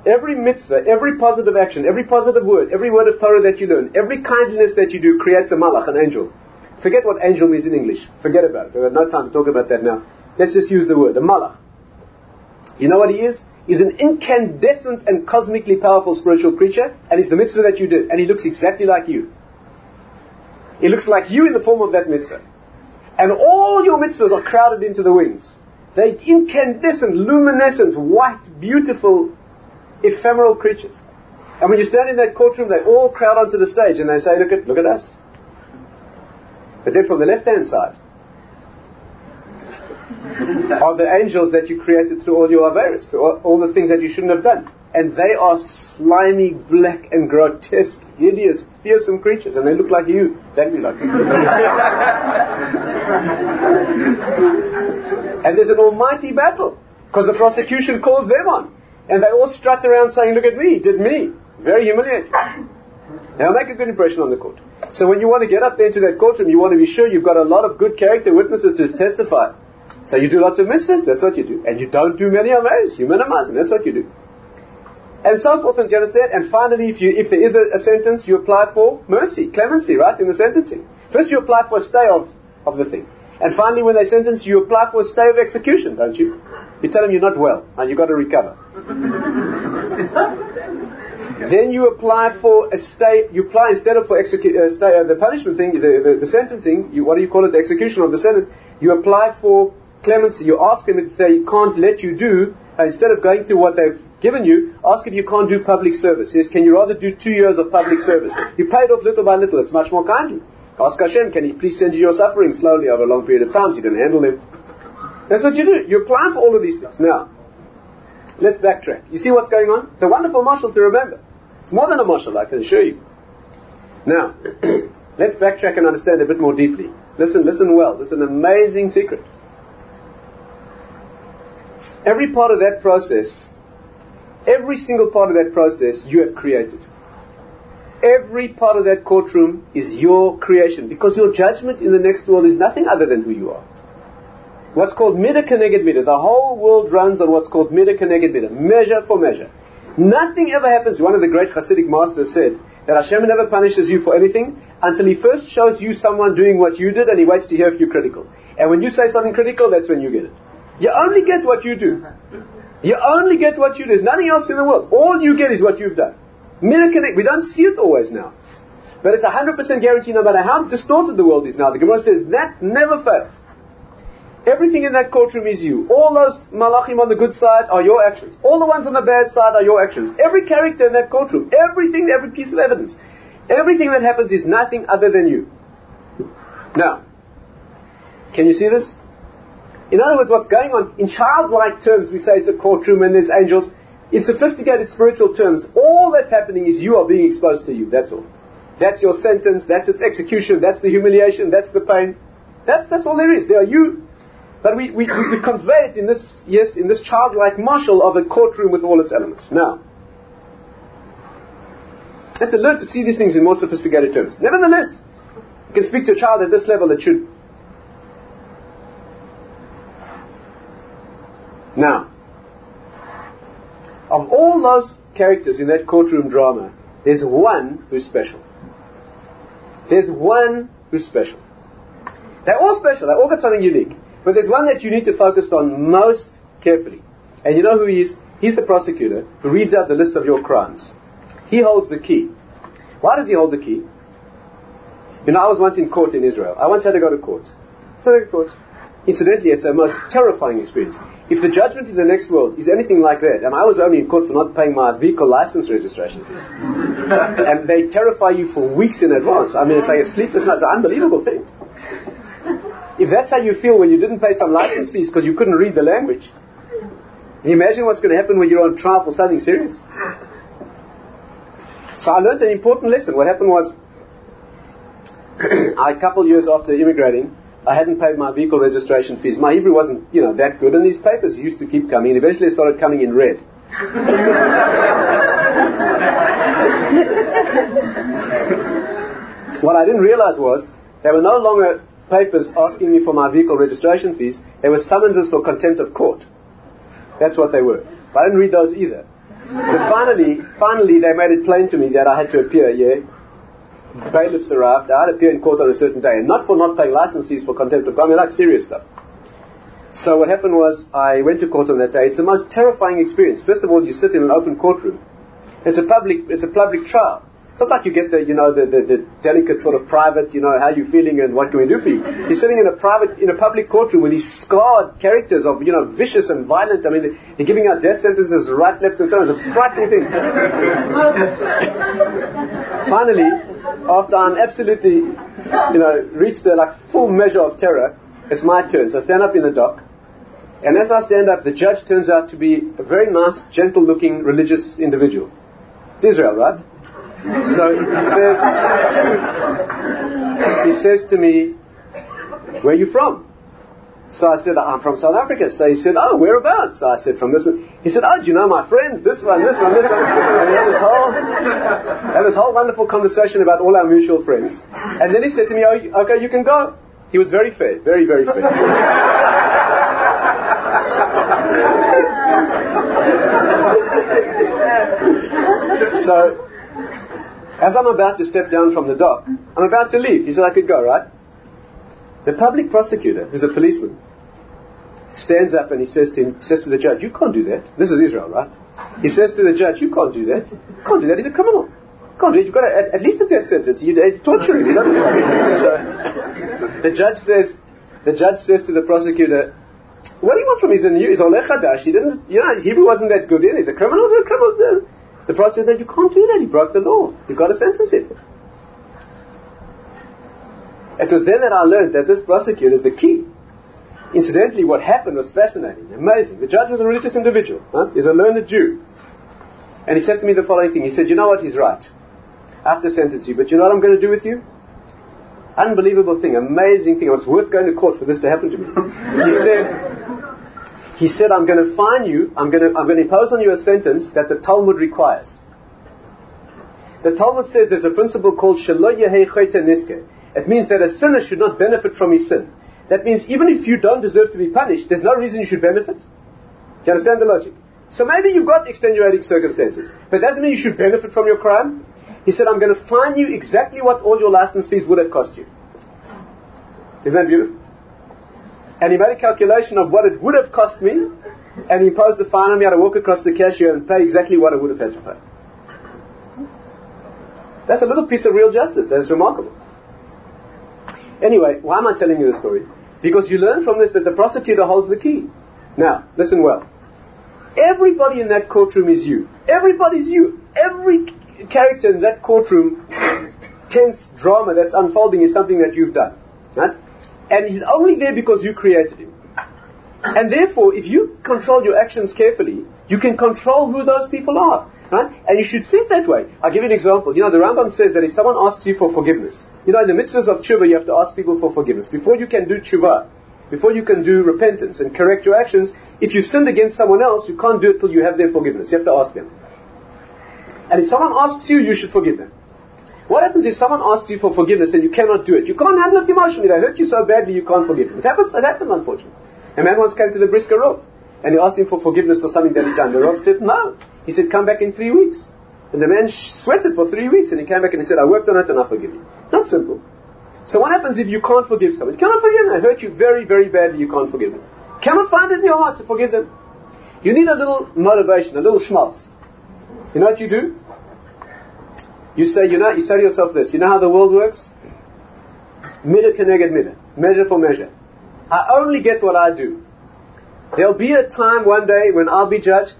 Every mitzvah, every positive action, every positive word, every word of Torah that you learn, every kindness that you do creates a malach, an angel. Forget what angel means in English. Forget about it. We have got no time to talk about that now. Let's just use the word, a malach. You know what he is? He's an incandescent and cosmically powerful spiritual creature, and he's the mitzvah that you did, and he looks exactly like you. He looks like you in the form of that mitzvah. And all your mitzvahs are crowded into the wings. They're incandescent, luminescent, white, beautiful, ephemeral creatures. And when you stand in that courtroom, they all crowd onto the stage and they say, look at, look at us. But then from the left-hand side are the angels that you created through all your Averis, all, all the things that you shouldn't have done. And they are slimy, black, and grotesque, hideous, fearsome creatures, and they look like you, exactly like you. and there's an almighty battle, because the prosecution calls them on. And they all strut around saying, look at me, did me. Very humiliating. Now make a good impression on the court. So when you want to get up there into that courtroom, you want to be sure you've got a lot of good character witnesses to testify. So you do lots of mitzvahs, that's what you do. And you don't do many amaris, you minimize them, that's what you do. And so forth, and you understand? And finally, if, you, if there is a, a, sentence, you apply for mercy, clemency, right, in the sentencing. First you apply for a stay of, of the thing. And finally, when they sentence you, you, apply for a stay of execution, don't you? You tell them you're not well, and you've got to recover. then you apply for a state. you apply instead of for execu- uh, stay, uh, the punishment thing, the, the, the sentencing, you, what do you call it, the execution of the sentence, you apply for clemency. You ask them if they can't let you do, uh, instead of going through what they've given you, ask if you can't do public service. Yes, can you rather do two years of public service? You pay it off little by little. It's much more kindly. Ask Hashem, can He please send you your suffering slowly over a long period of time so you can handle them? That's what you do. You apply for all of these things. Now, let's backtrack. You see what's going on? It's a wonderful mashal to remember. It's more than a mashal, I can assure you. Now, let's backtrack and understand a bit more deeply. Listen, listen well. This is an amazing secret. Every part of that process, every single part of that process, you have created. Every part of that courtroom is your creation because your judgment in the next world is nothing other than who you are. What's called mida keneged mida. The whole world runs on what's called mida keneged mida. Measure for measure. Nothing ever happens. One of the great Hasidic masters said that Hashem never punishes you for anything until He first shows you someone doing what you did and He waits to hear if you're critical. And when you say something critical, that's when you get it. You only get what you do. You only get what you do. There's nothing else in the world. All you get is what you've done. Mirror We don't see it always now. But it's a 100% guarantee no matter how distorted the world is now. The Gemara says that never fails. Everything in that courtroom is you. All those malachim on the good side are your actions. All the ones on the bad side are your actions. Every character in that courtroom, everything, every piece of evidence, everything that happens is nothing other than you. Now, can you see this? In other words, what's going on, in childlike terms, we say it's a courtroom and there's angels. In sophisticated spiritual terms, all that's happening is you are being exposed to you. That's all. That's your sentence, that's its execution, that's the humiliation, that's the pain. That's, that's all there is. There are you but we, we, we convey it in this, yes, in this childlike mashal of a courtroom with all its elements. Now, you have to learn to see these things in more sophisticated terms. Nevertheless, you can speak to a child at this level, it should. Now, of all those characters in that courtroom drama, there's one who's special. There's one who's special. They're all special. They all got something unique. But there's one that you need to focus on most carefully. And you know who he is? He's the prosecutor who reads out the list of your crimes. He holds the key. Why does he hold the key? You know, I was once in court in Israel. I once had to go to court. So to court. Incidentally, it's a most terrifying experience. If the judgment in the next world is anything like that, and I was only in court for not paying my vehicle license registration fees, and they terrify you for weeks in advance. I mean, it's like a sleepless night. It's an unbelievable thing. If that's how you feel when you didn't pay some license fees because you couldn't read the language, imagine what's going to happen when you're on trial for something serious? So I learned an important lesson. What happened was, a couple of years after immigrating, I hadn't paid my vehicle registration fees. My Hebrew wasn't, you know, that good, and these papers used to keep coming. Eventually, they started coming in red. what I didn't realize was they were no longer papers asking me for my vehicle registration fees, they were summonses for contempt of court. That's what they were. But I didn't read those either. But finally, finally, they made it plain to me that I had to appear. Yeah, bailiffs arrived. I had to appear in court on a certain day, and not for not paying license fees for contempt of court. I mean, like serious stuff. So what happened was I went to court on that day. It's the most terrifying experience. First of all, you sit in an open courtroom. It's a public, it's a public trial. It's not like you get the, you know, the, the, the, delicate sort of private, you know, how you feeling and what can we do for you. You're sitting in a private, in a public courtroom with these scarred characters of, you know, vicious and violent. I mean, they're giving out death sentences right, left, and center. It's a frightening thing. Finally, after I'm absolutely, you know, reached the like full measure of terror, it's my turn. So I stand up in the dock. And as I stand up, the judge turns out to be a very nice, gentle-looking religious individual. It's Israel, right? So he says, he says to me, where are you from? So I said, I'm from South Africa. So he said, oh, whereabouts? So I said, from this. He said, oh, do you know my friends? This one, this one, this one. And we had this whole, had this whole wonderful conversation about all our mutual friends. And then he said to me, oh, okay, you can go. He was very fair, very, very fair. so as I'm about to step down from the dock, I'm about to leave. He said I could go, right? The public prosecutor, who's a policeman, stands up and he says to him, says to the judge, "You can't do that. This is Israel, right?" He says to the judge, "You can't do that. You can't do that. He's a criminal. You can't do it. You've got at, at, least a death sentence. Uh, you are torturing him." so the judge says, the judge says to the prosecutor, "What do you want from him? He's a new, he's Hadash. He didn't, you know, Hebrew wasn't that good. He's a criminal. He's a criminal." Uh, The prosecutor said, You can't do that. He broke the law. You've got to sentence him. It was then that I learned that this prosecutor is the key. Incidentally, what happened was fascinating, amazing. The judge was a religious individual. Huh? He's a learned Jew. And he said to me the following thing. He said, You know what? He's right. I have to sentence you, but you know what I'm going to do with you? Unbelievable thing, amazing thing. It's worth going to court for this to happen to me. he said, he said, I'm going to fine you, I'm going to, I'm going to impose on you a sentence that the Talmud requires. The Talmud says there's a principle called Shelo niske. It means that a sinner should not benefit from his sin. That means even if you don't deserve to be punished, there's no reason you should benefit. Do you understand the logic? So maybe you've got extenuating circumstances, but that doesn't mean you should benefit from your crime. He said, I'm going to fine you exactly what all your license fees would have cost you. Isn't that beautiful? And he made a calculation of what it would have cost me, and he imposed the fine on me. I had to walk across the cashier and pay exactly what I would have had to pay. That's a little piece of real justice. That's remarkable. Anyway, why am I telling you this story? Because you learn from this that the prosecutor holds the key. Now, listen well. Everybody in that courtroom is you. Everybody's you. Every character in that courtroom, tense drama that's unfolding is something that you've done. Right? And he's only there because you created him. And therefore, if you control your actions carefully, you can control who those people are. Right? And you should think that way. I'll give you an example. You know, the Rambam says that if someone asks you for forgiveness, you know, in the mitzvahs of tshuva, you have to ask people for forgiveness. Before you can do tshuva, before you can do repentance and correct your actions, if you sinned against someone else, you can't do it till you have their forgiveness. You have to ask them. And if someone asks you, you should forgive them. What happens if someone asks you for forgiveness and you cannot do it? You can't handle it emotionally. They hurt you so badly you can't forgive them. It happens. It happens, unfortunately. A man once came to the Brisker Rav and he asked him for forgiveness for something that he'd done. The Rav said no. He said, "Come back in three weeks." And the man sweated for three weeks and he came back and he said, "I worked on it and I forgive you." It's not simple. So what happens if you can't forgive someone? You cannot forgive them. They hurt you very, very badly. You can't forgive them. Cannot find it in your heart to forgive them. You need a little motivation, a little schmaltz. You know what you do? You say, you know, you say to yourself this, you know how the world works? Measure for measure. I only get what I do. There'll be a time one day when I'll be judged.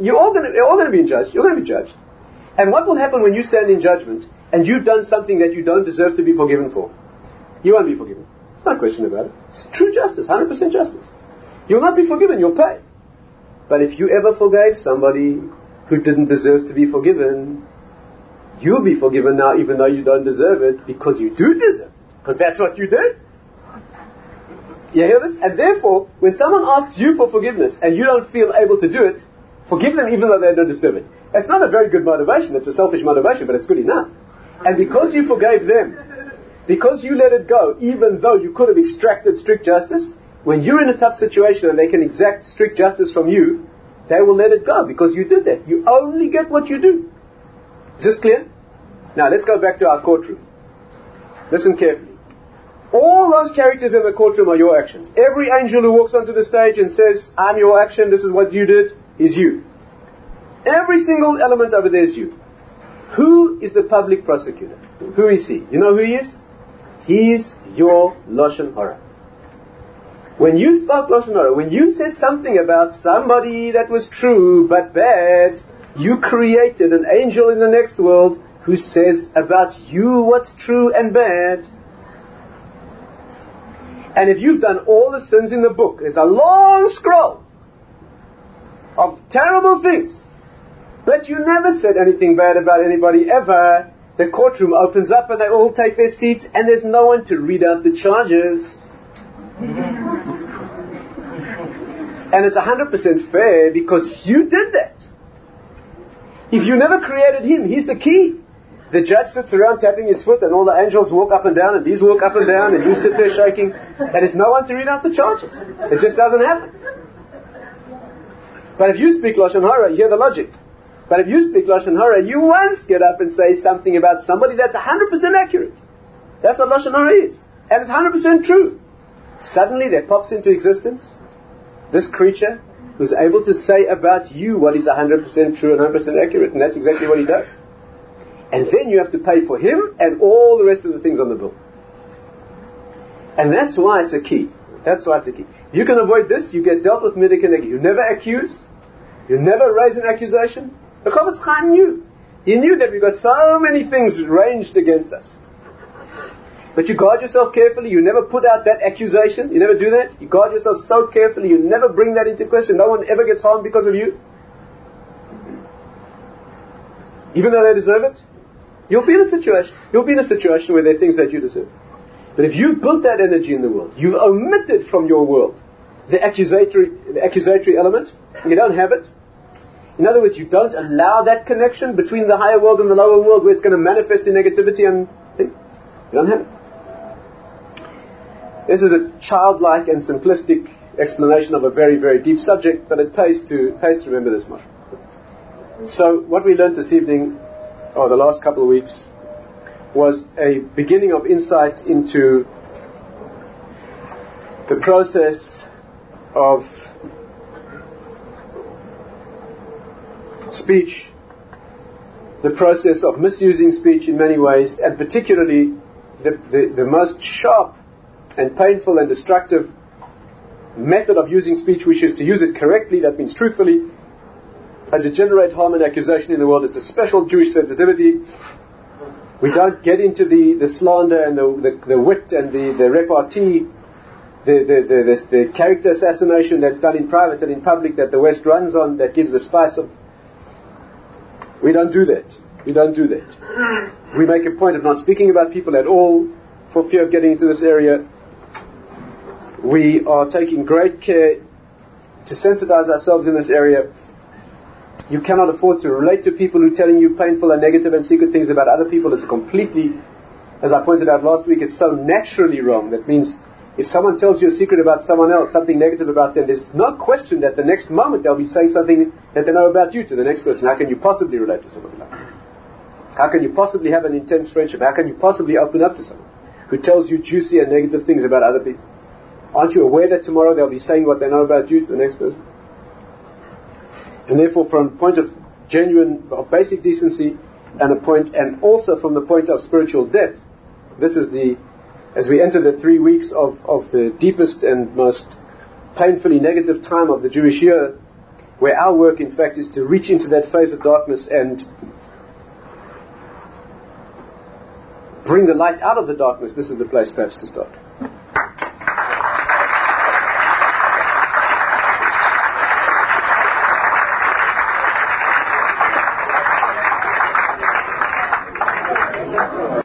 You're all going to be judged. You're going to be judged. And what will happen when you stand in judgment and you've done something that you don't deserve to be forgiven for? You won't be forgiven. No question about it. It's true justice, 100% justice. You'll not be forgiven, you'll pay. But if you ever forgave somebody who didn't deserve to be forgiven, You'll be forgiven now even though you don't deserve it because you do deserve it. Because that's what you did. You hear this? And therefore, when someone asks you for forgiveness and you don't feel able to do it, forgive them even though they don't deserve it. It's not a very good motivation. It's a selfish motivation, but it's good enough. And because you forgave them, because you let it go, even though you could have extracted strict justice, when you're in a tough situation and they can exact strict justice from you, they will let it go because you did that. You only get what you do. Is this clear? Now let's go back to our courtroom. Listen carefully. All those characters in the courtroom are your actions. Every angel who walks onto the stage and says, I'm your action, this is what you did, is you. Every single element over there is you. Who is the public prosecutor? Who is he? You know who he is? He's your Lashon Hara. When you spoke Lashon Hara, when you said something about somebody that was true but bad, you created an angel in the next world who says about you what's true and bad. And if you've done all the sins in the book, there's a long scroll of terrible things, but you never said anything bad about anybody ever, the courtroom opens up and they all take their seats and there's no one to read out the charges. and it's 100% fair because you did that. If you never created him, he's the key. The judge sits around tapping his foot and all the angels walk up and down and these walk up and down and you sit there shaking and there's no one to read out the charges. It just doesn't happen. But if you speak Lashon Hara, you hear the logic. But if you speak Lashon Hara, you once get up and say something about somebody that's 100% accurate. That's what Lashon Hara is. And it's 100% true. Suddenly there pops into existence this creature who's able to say about you what is 100% true and 100% accurate. And that's exactly what he does. And then you have to pay for him and all the rest of the things on the bill. And that's why it's a key. That's why it's a key. You can avoid this, you get dealt with midikanegi. You never accuse, you never raise an accusation, the Chofetz Chaim knew. He knew that we've got so many things ranged against us. But you guard yourself carefully. You never put out that accusation. You never do that. You guard yourself so carefully. You never bring that into question. No one ever gets harmed because of you. Even though they deserve it. You'll be in a situation. You'll be in a situation where there are things that you deserve. But if you built that energy in the world, you've omitted from your world the accusatory, the accusatory element, you don't have it, in other words, you don't allow that connection between the higher world and the lower world where it's going to manifest in negativity and thing. you don't have it. This is a childlike and simplistic explanation of a very, very deep subject, but it pays to, pays to remember this much. So, what we learned this evening, or the last couple of weeks, was a beginning of insight into the process of speech, the process of misusing speech in many ways, and particularly the, the, the most sharp and painful and destructive method of using speech, which is to use it correctly, that means truthfully, and to generate harm and accusation in the world. It's a special Jewish sensitivity. We don't get into the, the slander and the, the, the wit and the, the repartee, the, the, the, the, character assassination that's done in private and in public that the West runs on that gives the spice of we don't do that. We don't do that. We make a point of not speaking about people at all for fear of getting into this area. We are taking great care to sensitize ourselves in this area. You cannot afford to relate to people who are telling you painful and negative and secret things about other people. It's completely, as I pointed out last week, it's so naturally wrong. That means if someone tells you a secret about someone else, something negative about them, there's no question that the next moment they'll be saying something that they know about you to the next person. How can you possibly relate to somebody like that? How can you possibly have an intense friendship? How can you possibly open up to someone who tells you juicy and negative things about other people? Aren't you aware that tomorrow they'll be saying what they know about you to the next person? And therefore, from a point of genuine, of basic decency, and a point, and also from the point of spiritual depth, this is the as we enter the three weeks of, of the deepest and most painfully negative time of the Jewish year, where our work, in fact, is to reach into that phase of darkness and bring the light out of the darkness, this is the place perhaps to start.